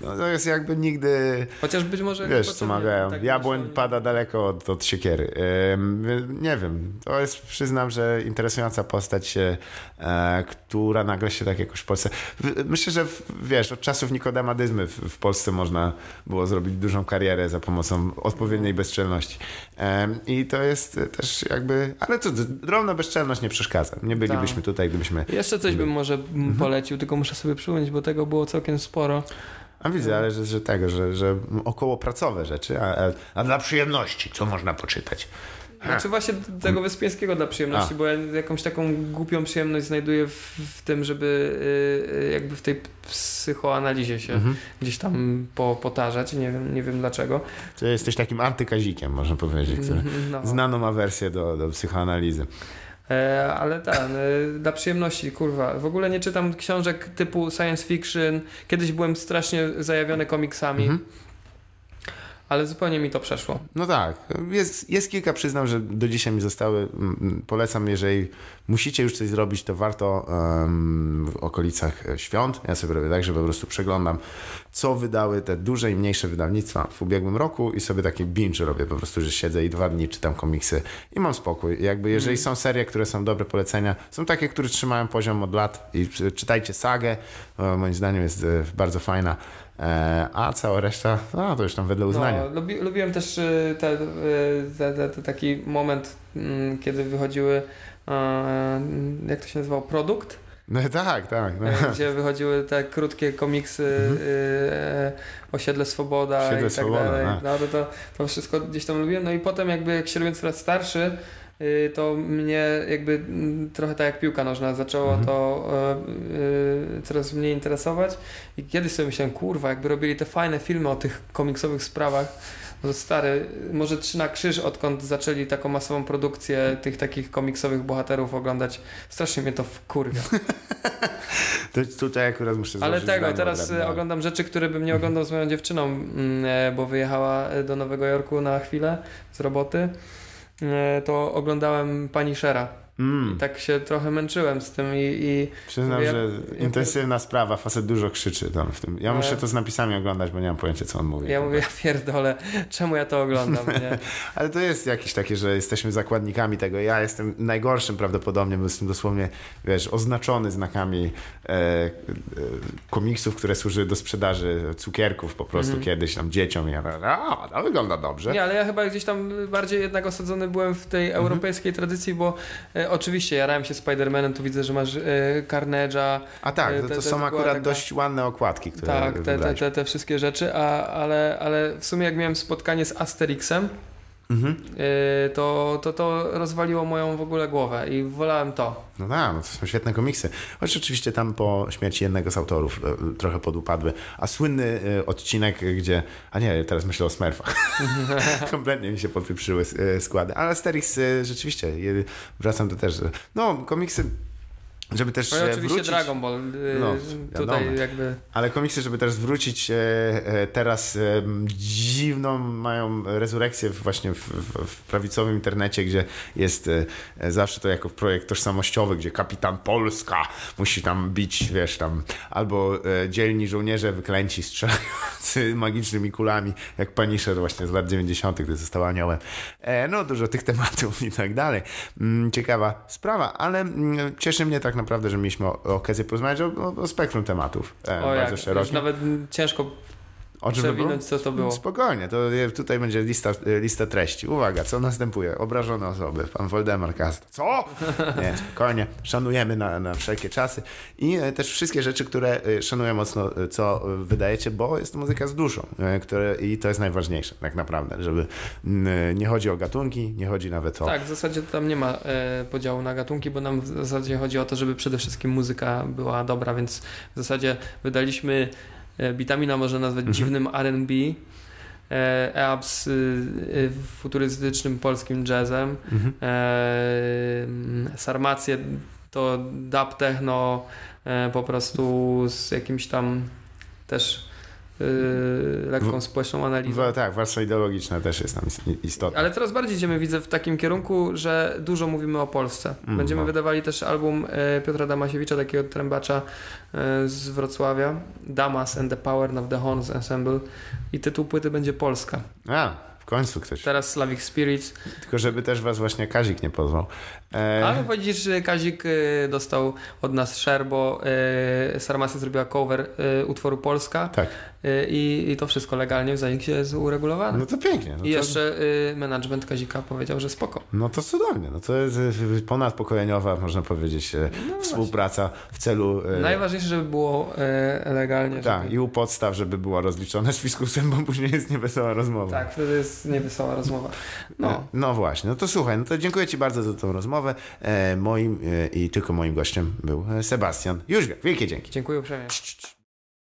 No, to jest jakby nigdy, Chociaż być może... wiesz co mawiają, tak jabłoń pada daleko od, od siekiery. Ym, nie wiem, to jest, przyznam, że interesująca postać, e, która nagle się tak jakoś w Polsce... Myślę, że wiesz, od czasów Nikodema Dyzmy w, w Polsce można było zrobić dużą karierę za pomocą odpowiedniej bezczelności. Em, I to jest też jakby... Ale to drobna bezczelność nie przeszkadza. Nie bylibyśmy Tak. tutaj, gdybyśmy... Jeszcze coś bym może mm, polecił, tylko muszę sobie przypomnieć, bo tego było całkiem sporo. A widzę, ale że, że tego, że, że około pracowe rzeczy, a, a, a dla przyjemności, co można poczytać? Znaczy właśnie tego Wyspiańskiego dla przyjemności, A. bo ja jakąś taką głupią przyjemność znajduję w, w tym, żeby y, y, jakby w tej psychoanalizie się Mhm. gdzieś tam po, potarzać. Nie wiem, nie wiem dlaczego. Ty jesteś takim antykazikiem, można powiedzieć, który No. znaną awersję do, do psychoanalizy. E, ale tak, dla przyjemności, kurwa. W ogóle nie czytam książek typu science fiction. Kiedyś byłem strasznie zajawiony komiksami, Mhm. Ale zupełnie mi to przeszło. No tak, jest, jest kilka, przyznam, że do dzisiaj mi zostały. Mm, mm, Polecam, jeżeli musicie już coś zrobić, to warto em, w okolicach e, świąt. Ja sobie robię tak, że po prostu przeglądam, co wydały te duże i mniejsze wydawnictwa w ubiegłym roku i sobie takie binge robię po prostu, że siedzę i dwa dni czytam komiksy i mam spokój. Jakby jeżeli są serie, które są dobre polecenia, są takie, które trzymają poziom od lat i czy- czytajcie sagę, e, moim zdaniem jest e, bardzo fajna. E, A cała reszta, no to już tam wedle uznania. No, lubi, lubiłem też y, te, y, te, te, te taki moment, mm, kiedy wychodziły, e, jak to się nazywało, produkt, No tak, tak. No. e, gdzie wychodziły te krótkie komiksy y, Osiedle Swoboda Mhm. Osiedle i tak Swoboda, dalej. No to, to, to wszystko gdzieś tam lubiłem. No i potem jakby jak się robię coraz starszy, to mnie jakby mm, trochę tak jak piłka nożna zaczęło Mhm. to e, y, coraz mniej interesować i kiedyś sobie myślałem, kurwa, jakby robili te fajne filmy o tych komiksowych sprawach, no stary, może trzy na krzyż, odkąd zaczęli taką masową produkcję tych takich komiksowych bohaterów oglądać, strasznie mnie to wkurwia. To tutaj akurat muszę Ale tego, teraz e, oglądam rzeczy, które bym nie oglądał z moją dziewczyną, mm, e, bo wyjechała do Nowego Jorku na chwilę z roboty. E, To oglądałem Pani Shera. Mm, I tak się trochę męczyłem z tym i, i przyznam, ja- że ja- intensywna sprawa, facet dużo krzyczy tam w tym. Ja Ale- muszę to z napisami oglądać, bo nie mam pojęcia, co on mówi. ja mówię, ja pierdolę, czemu ja to oglądam? Ale to jest jakieś takie, że jesteśmy zakładnikami tego. Ja jestem najgorszym prawdopodobnie, bo jestem dosłownie, wiesz, oznaczony znakami e, e, komiksów, które służyły do sprzedaży cukierków po prostu Mhm. kiedyś tam dzieciom. I ja, a, to wygląda dobrze. Nie, ale ja chyba gdzieś tam bardziej jednak osadzony byłem w tej Mhm. europejskiej tradycji, bo e, oczywiście jarałem się Spider-Manem, tu widzę, że masz e, Carnage'a, A tak, E, to, te- to te są była akurat taka- dość ładne okładki, które tak, te, te, te, te wszystkie rzeczy, a, ale, ale w sumie jak miałem spotkanie z Asterixem, Mhm. e, to, to to rozwaliło moją w ogóle głowę i wolałem to. No tak, no to są świetne komiksy. Choć oczywiście tam po śmierci jednego z autorów e, trochę podupadły. A słynny e, odcinek, gdzie... A nie, teraz myślę o Smurfach. Kompletnie mi się podpieprzyły e, składy. Ale Asterix rzeczywiście, wracam do też... No, komiksy żeby też No e, oczywiście wrócić... Dragon Ball. y, No, tutaj wiadomo. jakby. Ale komiksy, żeby też zwrócić e, e, teraz e, dziwną mają rezurekcję właśnie w, w, w prawicowym internecie, gdzie jest e, e, zawsze to jako projekt tożsamościowy, gdzie kapitan Polska musi tam bić, wiesz, tam albo e, dzielni żołnierze wyklęci strzelający magicznymi kulami, jak Punisher właśnie z lat 90., gdy został aniołem. E, no, dużo tych tematów i tak dalej. Mm, ciekawa sprawa, ale mm, cieszy mnie tak naprawdę, że mieliśmy okazję porozmawiać o, o, spektrum tematów. E, O bardzo jak, już szerokim. nawet ciężko O czym przewinąć, co to było. Spokojnie, to tutaj będzie lista, lista treści. Uwaga, co następuje? Obrażone osoby, pan Woldemar Kasta. Co? Nie, spokojnie, szanujemy na, na wszelkie czasy i e, też wszystkie rzeczy, które e, szanuję mocno, e, co wydajecie, bo jest to muzyka z duszą które, i to jest najważniejsze tak naprawdę, żeby mm, nie chodzi o gatunki, nie chodzi nawet o... Tak, w zasadzie tam nie ma podziału na gatunki, bo nam w zasadzie chodzi o to, żeby przede wszystkim muzyka była dobra, więc w zasadzie wydaliśmy Bitamina można nazwać Mhm. dziwnym R&B, e, EABS y, y, futurystycznym polskim jazzem, Mhm. e, mm, Sarmację to dub techno e, po prostu z jakimś tam też lekką społeczną analizą. W, tak, warstwa ideologiczna też jest tam is- istotna. Ale coraz bardziej idziemy, widzę, w takim kierunku, że dużo mówimy o Polsce. Mm, Będziemy no. wydawali też album e, Piotra Damasiewicza, takiego trębacza e, z Wrocławia, Damas and the Power of the Horns Ensemble i tytuł płyty będzie Polska. A, w końcu ktoś. Teraz Slavic Spirits, Tylko żeby też was właśnie Kazik nie pozwał. E, ale powiedzisz, że Kazik e, dostał od nas share, bo e, Sarmacja zrobiła cover utworu Polska tak, i, i to wszystko legalnie w Zaniksie jest uregulowane. no to pięknie. No I to, jeszcze management Kazika powiedział, że spoko. No to cudownie. No to jest ponadpokoleniowa, można powiedzieć, No współpraca w celu... Najważniejsze, żeby było legalnie. Tak, żeby... i u podstaw, żeby była rozliczone z fiskusem, bo później jest niewesoła rozmowa. Tak, wtedy jest niewesoła rozmowa. No. No, no właśnie, no to słuchaj, no to dziękuję Ci bardzo za tą rozmowę. E, moim e, i tylko moim gościem był e, Sebastian Jóźwiak. Wielkie dzięki. dziękuję uprzejmie.